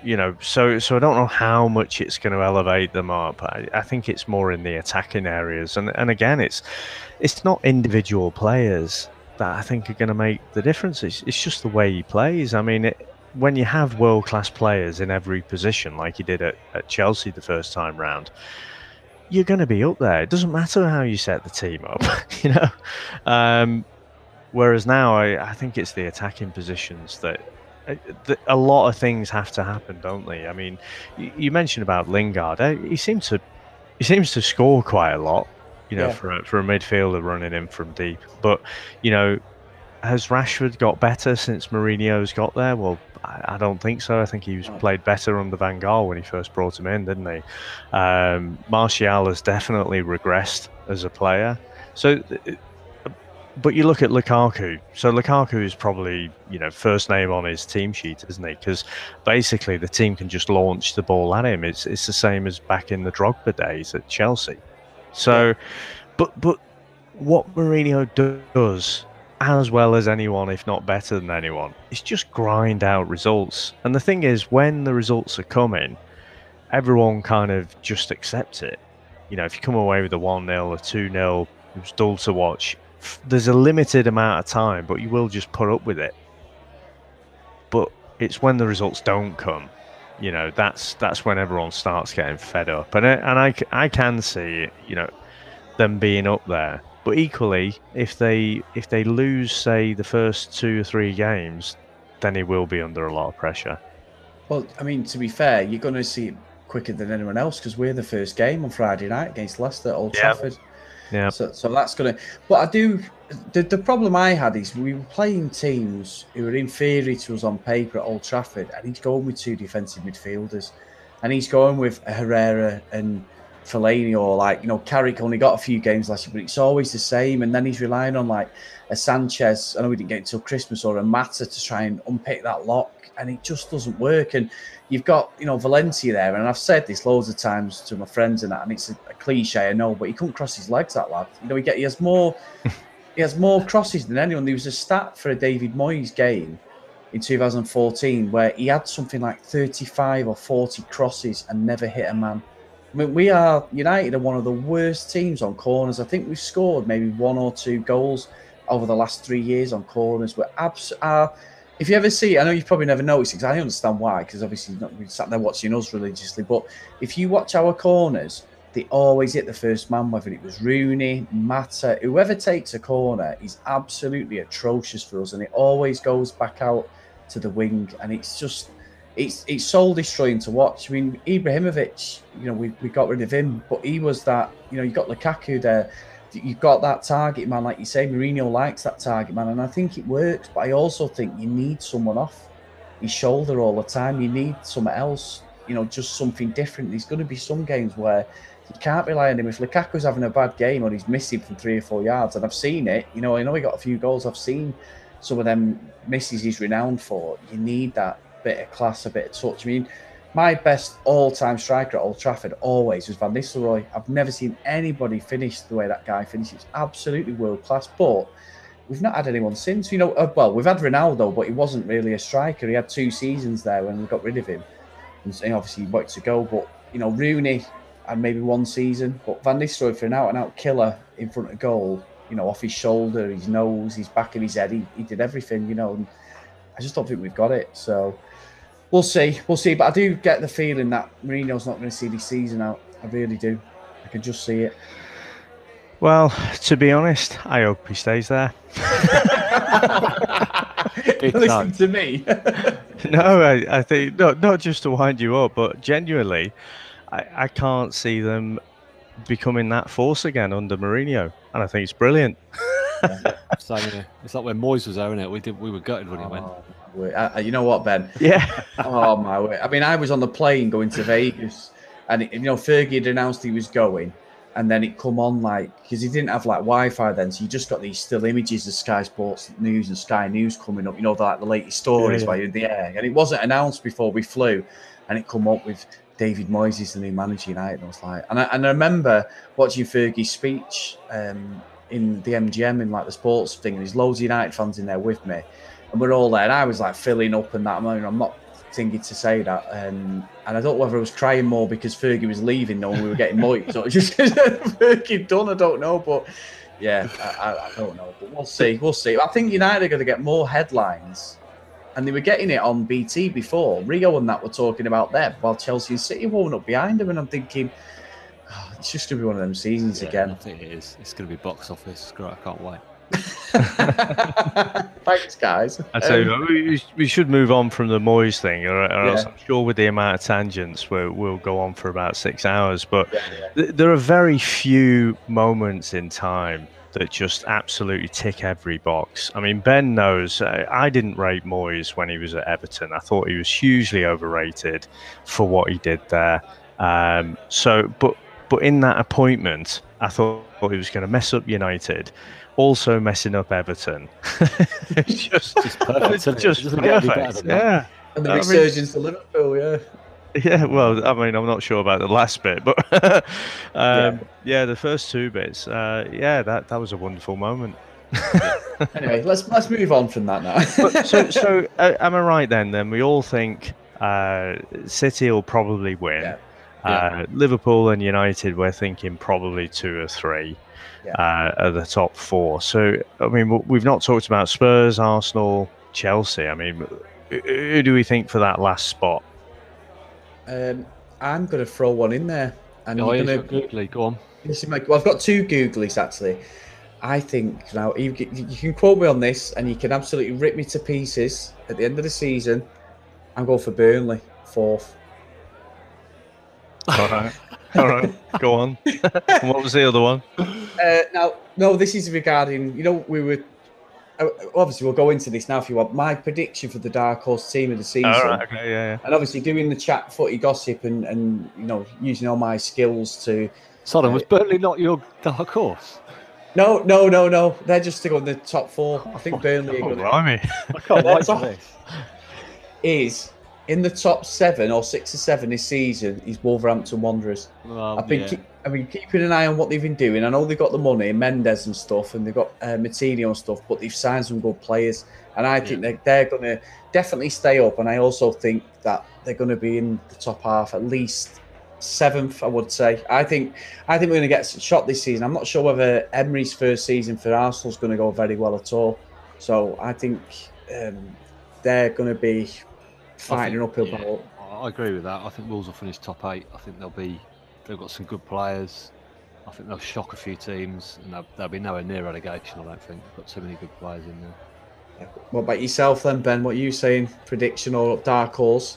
You know, so so I don't know how much it's going to elevate them up. I, I think it's more in the attacking areas, and and again, it's it's not individual players that I think are going to make the difference. It's, it's just the way he plays. I mean, it, when you have world class players in every position, like you did at, at Chelsea the first time round, you're going to be up there. It doesn't matter how you set the team up, [LAUGHS] you know. Um, whereas now, I, I, think it's the attacking positions that, uh, that, a lot of things have to happen, don't they? I mean, you, you mentioned about Lingard. Uh, he seems to he seems to score quite a lot you know, yeah. for a, for a midfielder running in from deep. But you know, has Rashford got better since Mourinho's got there? Well, I, I don't think so. I think he was played better under Van Gaal when he first brought him in, didn't he? Um, Martial has definitely regressed as a player. So, but you look at Lukaku. So Lukaku is probably you know first name on his team sheet, isn't he? Because basically the team can just launch the ball at him. It's it's the same as back in the Drogba days at Chelsea. So, but but what Mourinho does as well as anyone, if not better than anyone, It's just grind out results. And the thing is, when the results are coming, everyone kind of just accepts it. You know, if you come away with a 1 0 or 2 0, it was dull to watch. There's a limited amount of time, but you will just put up with it. But it's when the results don't come you know that's that's when everyone starts getting fed up and and I, I can see you know them being up there but equally if they if they lose say the first two or three games then he will be under a lot of pressure. Well i mean to be fair you're going to see it quicker than anyone else because we're the first game on friday night against leicester at old trafford. Yeah. So, so that's going to but i do the, the problem I had is we were playing teams who were inferior to us on paper at Old Trafford, and he's going with two defensive midfielders, and he's going with Herrera and Fellaini, or like you know Carrick only got a few games last year, but it's always the same. And then he's relying on like a Sanchez. I know we didn't get until Christmas or a Mata to try and unpick that lock, and it just doesn't work. And you've got you know Valencia there, and I've said this loads of times to my friends and that, and it's a, a cliche, I know, but he couldn't cross his legs that lad. You know, he get he has more. He has more crosses than anyone. There was a stat for a David Moyes game in 2014 where he had something like 35 or 40 crosses and never hit a man. I mean, we are United are one of the worst teams on corners. I think we've scored maybe one or two goals over the last three years on corners. We're abs- uh, if you ever see, I know you've probably never noticed because I understand why, because obviously not, sat there watching us religiously. But if you watch our corners, they always hit the first man, whether it was Rooney, Mata, whoever takes a corner is absolutely atrocious for us, and it always goes back out to the wing, and it's just it's it's soul destroying to watch. I mean, Ibrahimovic, you know, we, we got rid of him, but he was that, you know, you got Lukaku there, you've got that target man, like you say, Mourinho likes that target man, and I think it works, but I also think you need someone off his shoulder all the time. You need someone else, you know, just something different. There's going to be some games where you can't rely on him. If Lukaku's having a bad game or he's missing from three or four yards, and I've seen it, you know, I know he got a few goals. I've seen some of them misses he's renowned for. You need that bit of class, a bit of touch. I mean, my best all-time striker at Old Trafford always was Van Nistelrooy. I've never seen anybody finish the way that guy finishes. Absolutely world class, but we've not had anyone since. You know, uh, well, we've had Ronaldo, but he wasn't really a striker. He had two seasons there when we got rid of him, and obviously he wanted to go. But you know, Rooney and maybe one season. But Van Nistelrooy for an out and out killer in front of goal, you know, off his shoulder, his nose, his back of his head, he, he did everything, you know. And I just don't think we've got it. So we'll see, we'll see. But I do get the feeling that Mourinho's not going to see this season out. I really do. I can just see it. Well, to be honest, I hope he stays there. [LAUGHS] Listen to me. [LAUGHS] no, I, I, think not not just to wind you up, but genuinely, I, I can't see them becoming that force again under Mourinho, and I think it's brilliant. [LAUGHS] so, yeah, it's like when Moyes was there, isn't it? We did we were gutted when he went. Oh. Uh, you know what, Ben? Yeah. [LAUGHS] oh my way. I mean, I was on the plane going to Vegas, and you know Fergie had announced he was going, and then it come on like because he didn't have like Wi-Fi then, so you just got these still images of Sky Sports News and Sky News coming up. You know, like the latest stories yeah, yeah. while you're in the air, and it wasn't announced before we flew, and it come up with David Moyes is the new manager United. And I was like, and I, and I remember watching Fergie's speech um, in the MGM in like the sports thing, and there's loads of United fans in there with me, and we're all there. And I was like filling up and that. I I'm not thinking to say that, um, and I don't know whether I was crying more because Fergie was leaving, knowing we were getting Moyes, or just [LAUGHS] Fergie done. I don't know, but yeah, I, I, I don't know, but we'll see. We'll see. I think United are going to get more headlines and they were getting it on BT before. Rio and that were talking about them, while Chelsea and City warming up behind them. And I'm thinking, oh, it's just going to be one of them seasons yeah, again. I think it is. It's going to be box office. Great, I can't wait. [LAUGHS] Thanks, guys. I tell um, you, we, we, should move on from the Moyes thing, or, or yeah. else I'm sure with the amount of tangents, we'll, we'll go on for about six hours. But yeah, yeah. Th- there are very few moments in time that just absolutely tick every box. I mean, Ben knows uh, I didn't rate Moyes when he was at Everton. I thought he was hugely overrated for what he did there. Um, so, but but in that appointment, I thought he was going to mess up United, also messing up Everton. it's [LAUGHS] just, just perfect. It's just perfect. Yeah. And the resurgence I mean, to Liverpool, yeah. Yeah, well, I mean, I'm not sure about the last bit, but [LAUGHS] um, yeah. yeah. the first two bits, uh, yeah, that that was a wonderful moment. [LAUGHS] anyway, let's let's move on from that now. but, so, so uh, am I right then? Then we all think uh, City will probably win. Yeah. Uh, Liverpool and United, we're thinking probably two or three yeah. uh, are the top four. So, I mean, we've not talked about Spurs, Arsenal, Chelsea. I mean, who do we think for that last spot? Um, I'm going to throw one in there. And you're going to googly. Go on. Listen, Mike, well, I've got two googlies actually. I think now you, you can quote me on this, and you can absolutely rip me to pieces at the end of the season. I'm going for Burnley fourth. All right. All right, go on. [LAUGHS] what was the other one? Uh, now, no, this is regarding. You know, we were uh, obviously we'll go into this now if you want. My prediction for the dark horse team of the season. All right, okay, yeah, yeah. And obviously doing the chat footy gossip and and you know using all my skills to. Sorry, uh, was Burnley not your dark horse? No, no, no, no. They're just to go in the top four. I think Burnley. oh, blimey. [LAUGHS] I can't wait for this. Is in the top seven or six or seven this season is Wolverhampton Wanderers. I've been, yeah. keep, I mean, keeping an eye on what they've been doing. I know they've got the money, Mendes and stuff, and they've got uh, Moutinho and stuff, but they've signed some good players, and I think yeah. they're, they're going to definitely stay up. And I also think that they're going to be in the top half, at least seventh, I would say. I think, I think we're going to get shot this season. I'm not sure whether Emery's first season for Arsenal is going to go very well at all. So I think um, they're going to be fighting think, an uphill yeah, battle. I agree with that. I think Wolves will finish top eight. I think they'll be they've got some good players. I think they'll shock a few teams, and they'll, they'll be nowhere near relegation. I don't think they've got too many good players in there. What about yourself then, Ben? What are you saying? Prediction or dark horse?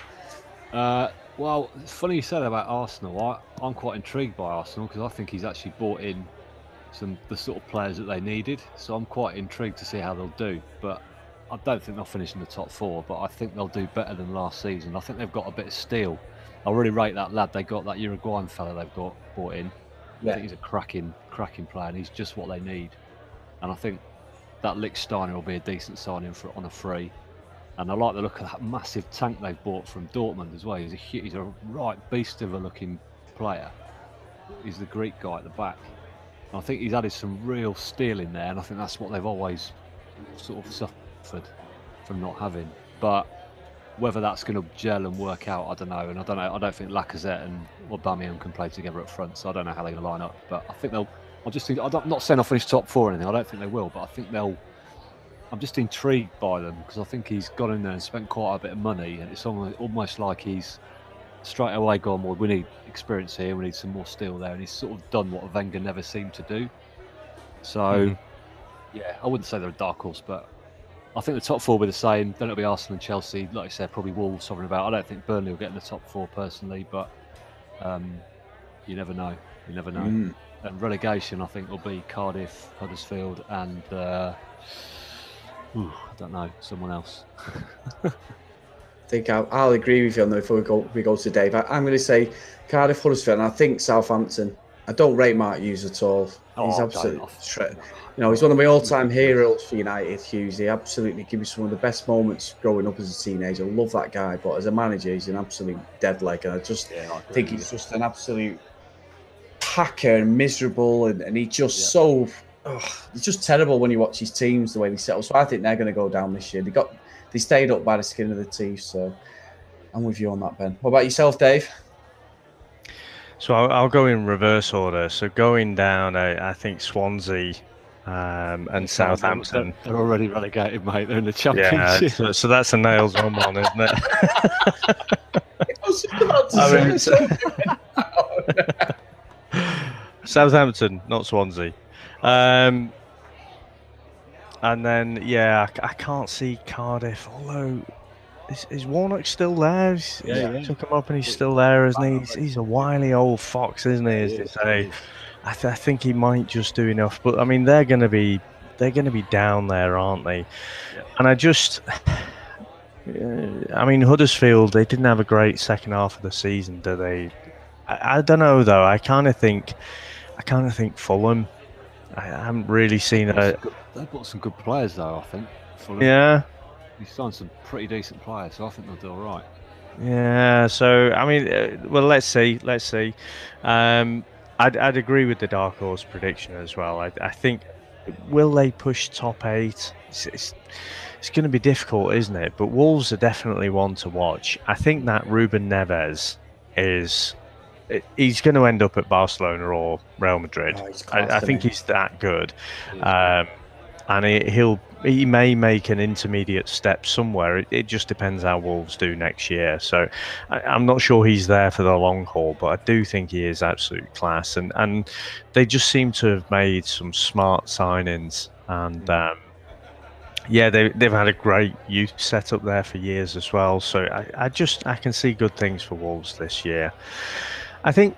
Uh, well, it's funny you said about Arsenal. I, I'm quite intrigued by Arsenal because I think he's actually bought in some the sort of players that they needed. So I'm quite intrigued to see how they'll do. But I don't think they'll finish in the top four, but I think they'll do better than last season. I think they've got a bit of steel. I really rate that lad they got, that Uruguayan fella they've got brought in. Yeah. I think he's a cracking, cracking player, and he's just what they need. And I think that Lichtsteiner will be a decent signing for on a free. And I like the look of that massive tank they've bought from Dortmund as well. He's a he's a right beast of a looking player. He's the Greek guy at the back. And I think he's added some real steel in there, and I think that's what they've always sort of suffered from not having. But whether that's going to gel and work out, I don't know. And I don't know. I don't think Lacazette and Aubameyang can play together up front, so I don't know how they're going to line up. But I think they'll. I just think I'm not saying I'll finish top four or anything. I don't think they will, but I think they'll. I'm just intrigued by them because I think he's gone in there and spent quite a bit of money, and it's almost like he's straight away gone. Well, we need experience here. We need some more steel there, and he's sort of done what Wenger never seemed to do. So, mm-hmm. yeah, I wouldn't say they're a dark horse, but I think the top four will be the same. Then it'll be Arsenal and Chelsea. Like I said, probably Wolves hovering about. I don't think Burnley will get in the top four personally, but um, you never know. You never know. Mm. And relegation, I think, will be Cardiff, Huddersfield, and uh, ooh, I don't know, someone else. I [LAUGHS] think I'll, I'll agree with you on that before we go, we go to Dave. I, am going to say Cardiff, Huddersfield, and I think Southampton. I don't rate Mark Hughes at all. He's Oh, absolutely, don't. you know, he's one of my all-time heroes for United. Hughes, he absolutely gave me some of the best moments growing up as a teenager. I love that guy, but as a manager, he's an absolute dead leg, and I just Yeah, I think he's just an absolute packer and miserable, and, and he's just so. ugh, it's just terrible when you watch his teams the way they settle. So I think they're going to go down this year. They got they stayed up by the skin of the teeth. So I'm with you on that, Ben. What about yourself, Dave? So I'll, I'll go in reverse order. So going down, I, I think Swansea um, and Southampton. They're already relegated, mate. They're in the Yeah, championship. so, so that's a nails on one, isn't it? [LAUGHS] I was just about to I say mean, [LAUGHS] something. [LAUGHS] Southampton, not Swansea. Um, and then, yeah, I, I can't see Cardiff. Although, is, is Warnock still there? He's, Yeah, yeah. took him up and he's still there, isn't he? He's, he's a wily old fox, isn't he? As they say. I, th- I think he might just do enough. But I mean, they're going to be they're going to be down there, aren't they? Yeah. And I just, [SIGHS] I mean, Huddersfield they didn't have a great second half of the season, do they? I, I don't know though. I kind of think, I kind of think Fulham. I haven't really seen a They've got some good players, though. I think. Fulham. yeah. You signed some pretty decent players, so I think they'll do all right. Yeah, so I mean, uh, well, let's see, let's see. Um, I'd, I'd agree with the dark horse prediction as well. I, I think will they push top eight? It's, it's, it's going to be difficult, isn't it? But Wolves are definitely one to watch. I think that Ruben Neves is he's going to end up at Barcelona or Real Madrid. Oh, class, I, I think he? he's that good, um, and he, he'll he may make an intermediate step somewhere. It, it just depends how Wolves do next year. So I, I'm not sure he's there for the long haul, but I do think he is absolute class. And and they just seem to have made some smart signings. And um, yeah, they they've had a great youth setup there for years as well. So I, I just I can see good things for Wolves this year. I think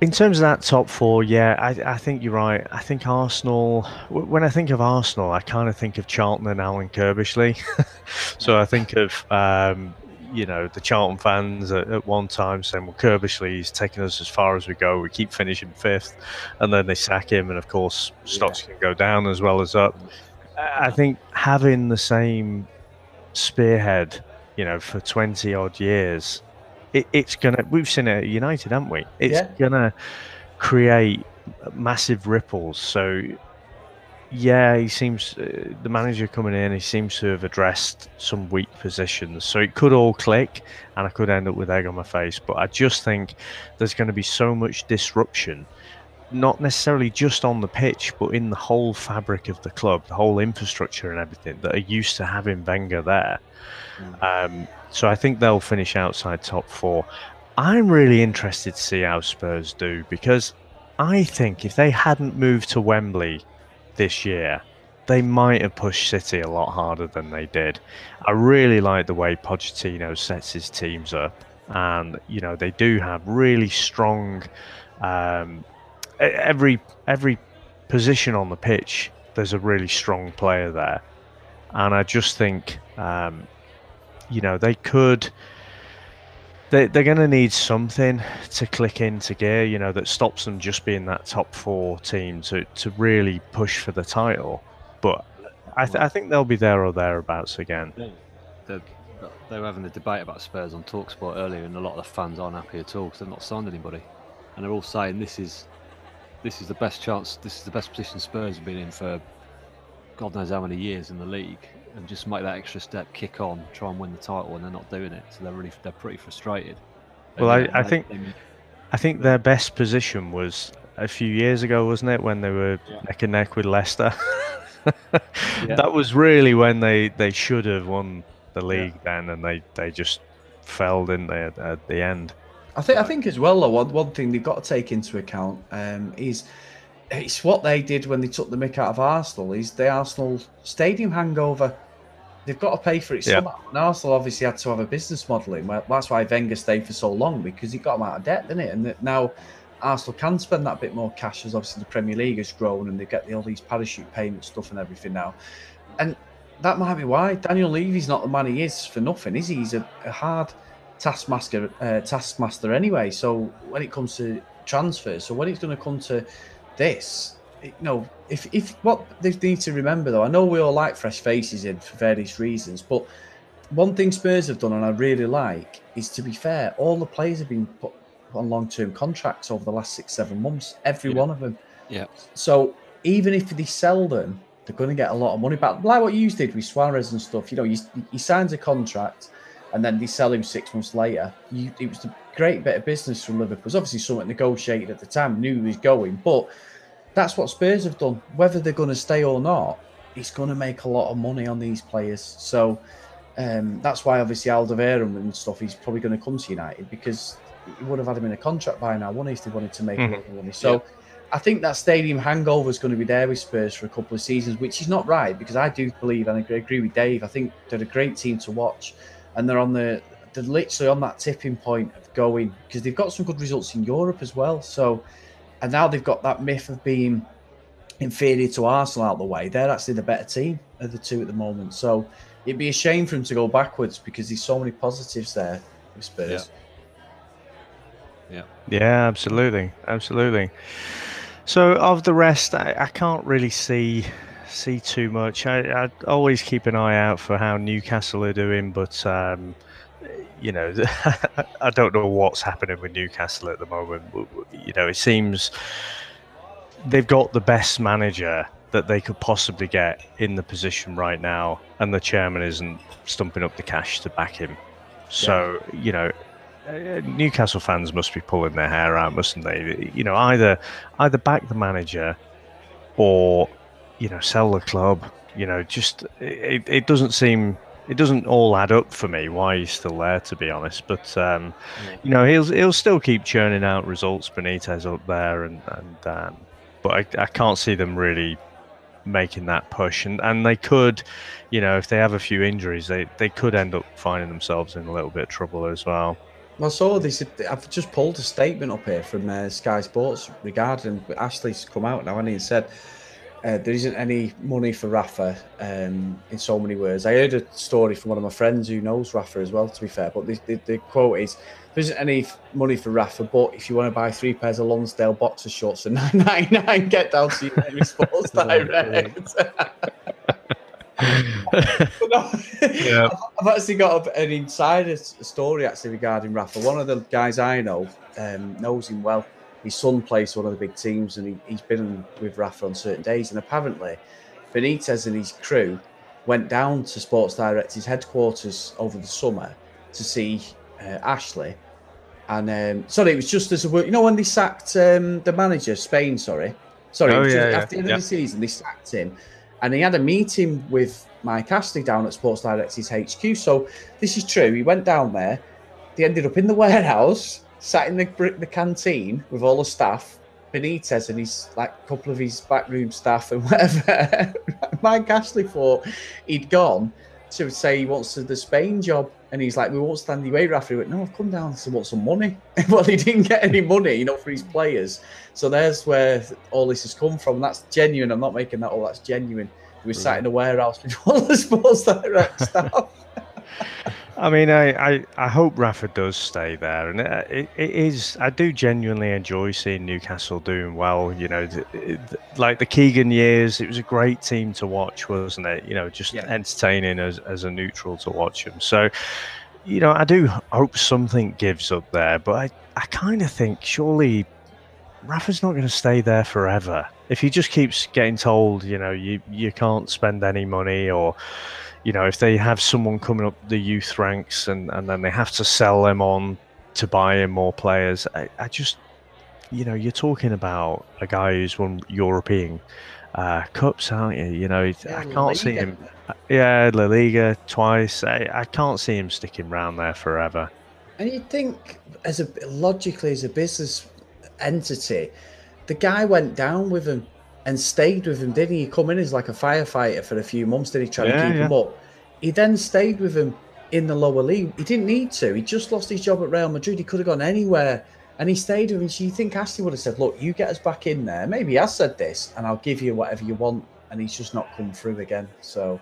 in terms of that top four, yeah, I, I think you're right. I think Arsenal. When I think of Arsenal, I kind of think of Charlton and Alan Curbishley. [LAUGHS] so I think of um, you know the Charlton fans at, at one time saying, "Well, Curbishley's taking us as far as we go. We keep finishing fifth, and then they sack him, and of course stocks can go down as well as up." I I think having the same spearhead, you know, for twenty odd years, it, it's gonna. We've seen it at United, haven't we? It's Yeah. gonna create massive ripples. So, yeah, he seems uh, the manager coming in. He seems to have addressed some weak positions. So it could all click, and I could end up with egg on my face. But I just think there's going to be so much disruption. Not necessarily just on the pitch, but in the whole fabric of the club, the whole infrastructure and everything that are used to having Wenger there. Um, so I think they'll finish outside top four. I'm really interested to see how Spurs do because I think if they hadn't moved to Wembley this year, they might have pushed City a lot harder than they did. I really like the way Pochettino sets his teams up, and you know they do have really strong. Um, every every position on the pitch, there's a really strong player there, and I just think um, you know they could they, they're going to need something to click into gear you know that stops them just being that top four team to, to really push for the title. But I, th- I think they'll be there or thereabouts again. They're, they were having a debate about Spurs on Talksport earlier, and a lot of the fans aren't happy at all because they've not signed anybody, and they're all saying this is this is the best chance, this is the best position Spurs have been in for God knows how many years in the league, and just make that extra step, kick on, try and win the title, and they're not doing it, so they're really they're pretty frustrated. Well, And, I- I think- they- I think their best position was a few years ago, wasn't it, when they were Yeah. neck and neck with Leicester? Yeah. [LAUGHS] That was really when they, they should have won the league then, and they, they just fell, didn't they, at, at the end? I think I think as well though one, one thing they've got to take into account um, is it's what they did when they took the mick out of Arsenal is the Arsenal stadium hangover. They've got to pay for it yeah. somehow. And Arsenal obviously had to have a business modelling. Well, that's why Wenger stayed for so long because he got them out of debt, didn't it? And now Arsenal can spend that bit more cash as obviously the Premier League has grown and they get all these parachute payment stuff and everything now. And that might be why Daniel Levy's not the man he is for nothing, is he? He's a, a hard taskmaster, uh, taskmaster anyway. So when it comes to transfers, so when it's going to come to this, you know, if if what they need to remember though, I know we all like fresh faces in for various reasons, but one thing Spurs have done and I really like is to be fair, all the players have been put on long term contracts over the last six seven months, every yeah. one of them. Yeah. So even if they sell them, they're going to get a lot of money back. Like what you did with Suarez and stuff. You know, he, he signs a contract and then they sell him six months later. You, it was a great bit of business from Liverpool. It was obviously something negotiated at the time, knew he was going, but that's what Spurs have done. Whether they're going to stay or not, it's going to make a lot of money on these players. So um, that's why obviously Alderweireld and stuff, he's probably going to come to United because he would have had him in a contract by now, wouldn't he, if they wanted to make mm-hmm. money. So. Yeah I think that stadium hangover is going to be there with Spurs for a couple of seasons, which is not right because I do believe and I agree with Dave. I think they're a great team to watch, and they're on the they're literally on that tipping point of going because they've got some good results in Europe as well. So, and now they've got that myth of being inferior to Arsenal out the way. They're actually the better team of the two at the moment. So it'd be a shame for them to go backwards because there's so many positives there with Spurs. Yeah. Yeah, yeah absolutely, absolutely. So of the rest, I, I can't really see see too much. I, I, always keep an eye out for how Newcastle are doing, but um, you know, [LAUGHS] I don't know what's happening with Newcastle at the moment. You know, it seems they've got the best manager that they could possibly get in the position right now, and the chairman isn't stumping up the cash to back him. So yeah. you know, Newcastle fans must be pulling their hair out, mustn't they? You know, either either back the manager or you know sell the club. You know, just it, it doesn't seem it doesn't all add up for me why he's still there to be honest. But um, you know he'll he'll still keep churning out results. Benitez up there, and and um, but I, I can't see them really making that push and and they could you know if they have a few injuries they they could end up finding themselves in a little bit of trouble as well I saw this. I've just pulled a statement up here from uh, Sky Sports regarding Ashley's come out now, and he said uh, there isn't any money for Rafa. Um, in so many words, I heard a story from one of my friends who knows Rafa as well. To be fair, but the, the, the quote is: "There isn't any money for Rafa, but if you want to buy three pairs of Lonsdale boxer shorts for [LAUGHS] nine nine nine, get down to your Sports [LAUGHS] Direct." [LAUGHS] yeah. I've actually got an insider story actually regarding Rafa. One of the guys I know um, knows him well. His son plays for one of the big teams, and he, has been with Rafa on certain days. And apparently, Benitez and his crew went down to Sports Direct's headquarters over the summer to see uh, Ashley. And um, sorry, it was just as a work. You know when they sacked um, the manager, Spain. Sorry, sorry. Oh, yeah, yeah. After the end yeah. of the season, they sacked him and he had a meeting with Mike Ashley down at Sports Direct's HQ. So this is true. He went down there. They ended up in the warehouse, sat in the the canteen with all the staff, Benitez and his like a couple of his backroom staff and [LAUGHS] whatever. Mike Ashley thought he'd gone to say he wants the Spain job. And he's like, we won't stand your way, Rafa. He went, no, I've come down to want some money. [LAUGHS] well, he didn't get any money, you know, for his players. So there's where all this has come from. That's genuine. I'm not making that all. That's genuine. He was sat in a warehouse with [LAUGHS] all the sports direct staff. I mean, I, I, I, hope Rafa does stay there, and it, it, it is. I do genuinely enjoy seeing Newcastle doing well. You know, it, like the Keegan years, it was a great team to watch, wasn't it? You know, just yeah. entertaining as as a neutral to watch them. So, you know, I do hope something gives up there, but I I kind of think surely Rafa's not going to stay there forever. If he just keeps getting told, you know, you you can't spend any money or you know, if they have someone coming up the youth ranks and, and then they have to sell them on to buy in more players, I, I just, you know, you're talking about a guy who's won European uh, cups, aren't you? You know, yeah, I can't see him. Yeah, La Liga twice. I, I can't see him sticking around there forever. And you'd think, as a logically as a business entity, the guy went down with him and stayed with him, didn't he? He come in as like a firefighter for a few months, did he? Try yeah, to keep yeah. him up. he then stayed with him in the lower league. He didn't need to. He just lost his job at Real Madrid. He could have gone anywhere. And he stayed with him. So you think Ashley would have said, Look, you get us back in there. Maybe he has said this, and I'll give you whatever you want. And he's just not come through again. So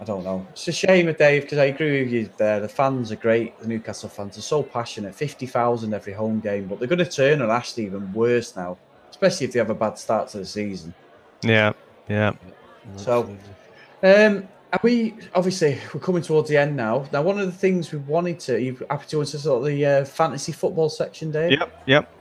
I don't know. It's a shame, of Dave, because I agree with you there. The fans are great. The Newcastle fans are so passionate. 50,000 every home game. But they're going to turn on Ashley even worse now, especially if they have a bad start to the season. Yeah, yeah. So, um, we obviously we're coming towards the end now. Now, one of the things we wanted to, you happy to answer sort of the uh, fantasy football section, Dave? Yep, yep.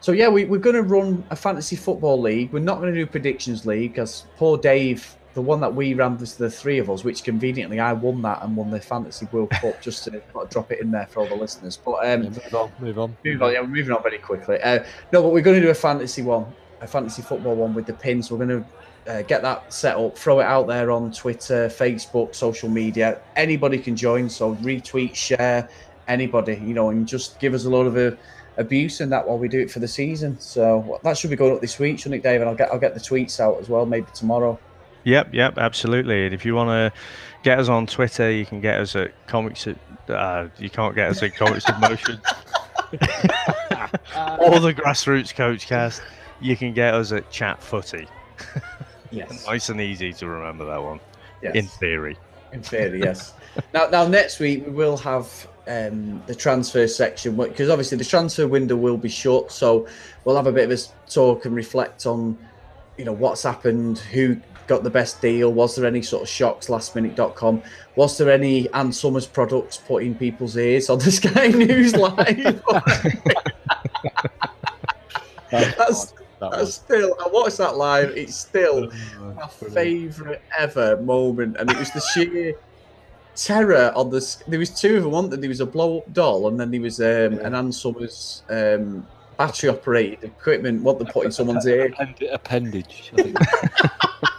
So yeah, we, we're going to run a fantasy football league. We're not going to do predictions league because poor Dave, the one that we ran was the three of us, which conveniently I won that and won the fantasy World Cup. [LAUGHS] Just to drop it in there for all the listeners. But um, Yeah, move on, move on. move on. Yeah, we're moving on very quickly. Uh, no, but we're going to do a fantasy one, a fantasy football one with the pins. We're going to uh, get that set up, throw it out there on Twitter, Facebook, social media. Anybody can join. So retweet, share, anybody, you know, and just give us a lot of uh, abuse and that while we do it for the season. So that should be going up this week, shouldn't it, David? I'll get I'll get the tweets out as well, maybe tomorrow. Yep, yep, absolutely. And if you want to get us on Twitter, you can get us at comics. At, uh, you can't get us at comics in motion [LAUGHS] or the grassroots coach cast. You can get us at chat footy. Yes. [LAUGHS] Nice and easy to remember that one. yes. In theory. In theory, yes. now, now next week we will have um, the transfer section because obviously the transfer window will be shut. So we'll have a bit of a talk and reflect on, you know, what's happened, who got the best deal, was there any sort of shocks? Lastminute.com. Was there any Ann Summers products put in people's ears on the [LAUGHS] Sky News Live? [LAUGHS] That's- That That's still, I watched that live. It's still my favourite ever moment, and it was the sheer terror on this. There was two of them. One, that there was a blow up doll, and then there was um, an Ann Summers um, battery operated equipment. What they put in someone's ear. Append- appendage. [LAUGHS]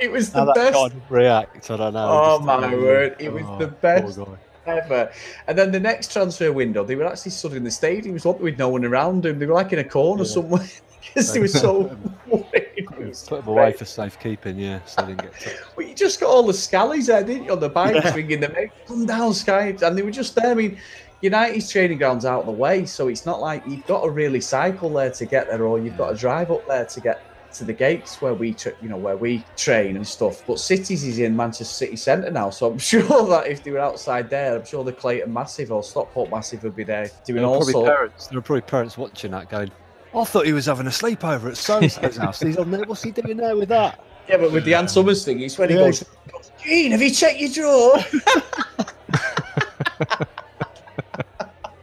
It was the best would react, I don't know. Oh, my word, it was oh, the best. ever. And then the next transfer window, they were actually stood in the stadiums, what with no one around them. They were like in a corner Yeah. somewhere [LAUGHS] because they were so [LAUGHS] worried. Was Put them away for safekeeping, yeah, so they didn't get touched. Well, you just got all the scallies there, didn't you, on the bike Yeah. swinging them, come down, Sky. And they were just there. I mean, United's training ground's out of the way, so it's not like you've got to really cycle there to get there, or you've got to drive up there to get to the gates where we, tra- you know, where we train and stuff. But Cities is in Manchester City Centre now, so I'm [LAUGHS] sure that if they were outside there, I'm sure the Clayton Massive or Stockport Massive would be there doing There all sorts. parents, there were probably parents watching that going, I thought he was having a sleepover at so and so's house. He's on there. What's he doing there with that? Yeah, but with the Ann Summers thing, it's when he Yeah. goes, Gene, have you checked your drawer? [LAUGHS]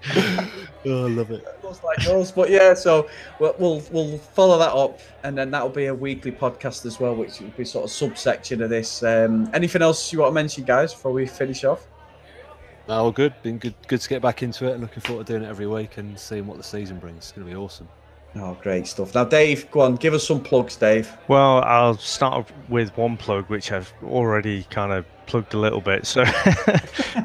[LAUGHS] Oh, I love it. Looks like yours. But yeah, so we'll, we'll we'll follow that up, and then that'll be a weekly podcast as well, which will be sort of subsection of this. Um, anything else you want to mention, guys, before we finish off? No, all good. Been good. Good to get back into it. Looking forward to doing it every week and seeing what the season brings. It's going to be awesome. Oh, great stuff. Now, Dave, go on, give us some plugs, Dave. Well, I'll start with one plug, which I've already kind of plugged a little bit. So, [LAUGHS]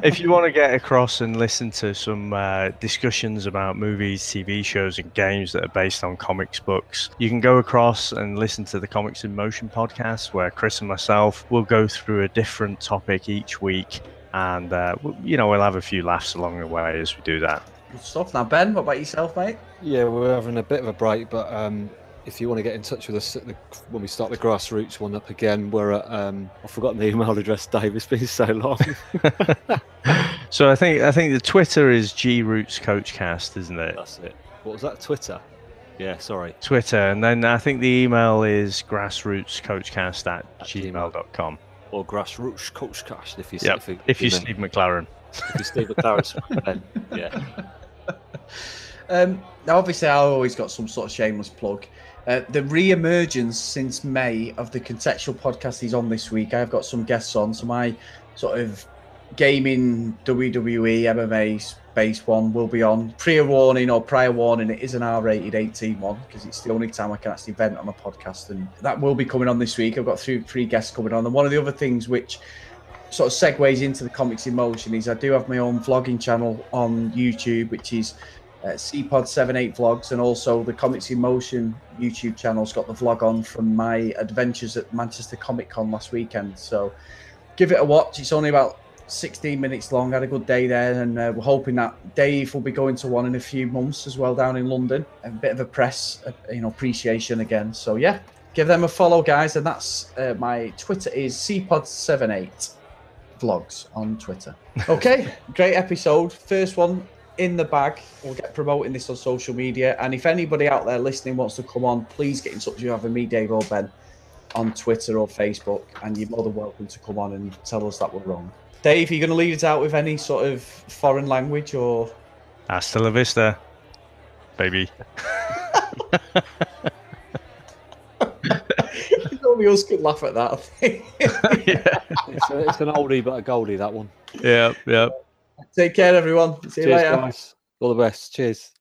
if you want to get across and listen to some uh, discussions about movies, TV shows, and games that are based on comics books, you can go across and listen to the Comics in Motion podcast, where Chris and myself will go through a different topic each week. And, uh, you know, we'll have a few laughs along the way as we do that. Good stuff. Now, Ben, what about yourself, mate? Yeah, we're having a bit of a break, but um, if you want to get in touch with us at the, when we start the grassroots one up again, we're at um, I've forgotten the email address, Dave. It's been so long. [LAUGHS] [LAUGHS] So I think I think the Twitter is G Roots Coachcast, isn't it? That's it. What was that? Twitter. Yeah, sorry. Twitter, and then I think the email is grassrootscoachcast at At gmail.com. Or grassrootscoachcast if you Yep. if, you- If you meant- Steve McClaren. if you Steve McClaren's then [LAUGHS] yeah. Um, now, obviously, I always got some sort of shameless plug. Uh, the re-emergence since May of the contextual podcast is on this week. I've got some guests on, so my sort of gaming WWE MMA based one will be on. Prior warning or prior warning, it is an R-rated 18 one because it's the only time I can actually vent on a podcast, and that will be coming on this week. I've got three, three guests coming on, and one of the other things which sort of segues into the comics in motion is I do have my own vlogging channel on YouTube, which is uh, CPod78 Vlogs, and also the Comics in Motion YouTube channel's got the vlog on from my adventures at Manchester Comic Con last weekend. So give it a watch. It's only about 16 minutes long. Had a good day there, and uh, we're hoping that Dave will be going to one in a few months as well down in London. A bit of a press, uh, you know, appreciation again. So yeah, give them a follow, guys. And that's uh, my Twitter is cpod78 vlogs on Twitter. [LAUGHS] Okay, great episode. First one in the bag. We'll get promoting this on social media. And if anybody out there listening wants to come on, please get in touch You have with either me, Dave, or Ben on Twitter or Facebook. And you're more than welcome to come on and tell us that we're wrong. Dave, are you going to lead us out with any sort of foreign language or? Hasta la vista, baby. [LAUGHS] Only us could laugh at that. I think. [LAUGHS] yeah. It's, a, it's an oldie but a goldie that one. Yeah. Yeah. Take care, everyone. See you Cheers, later. guys. All the best. Cheers.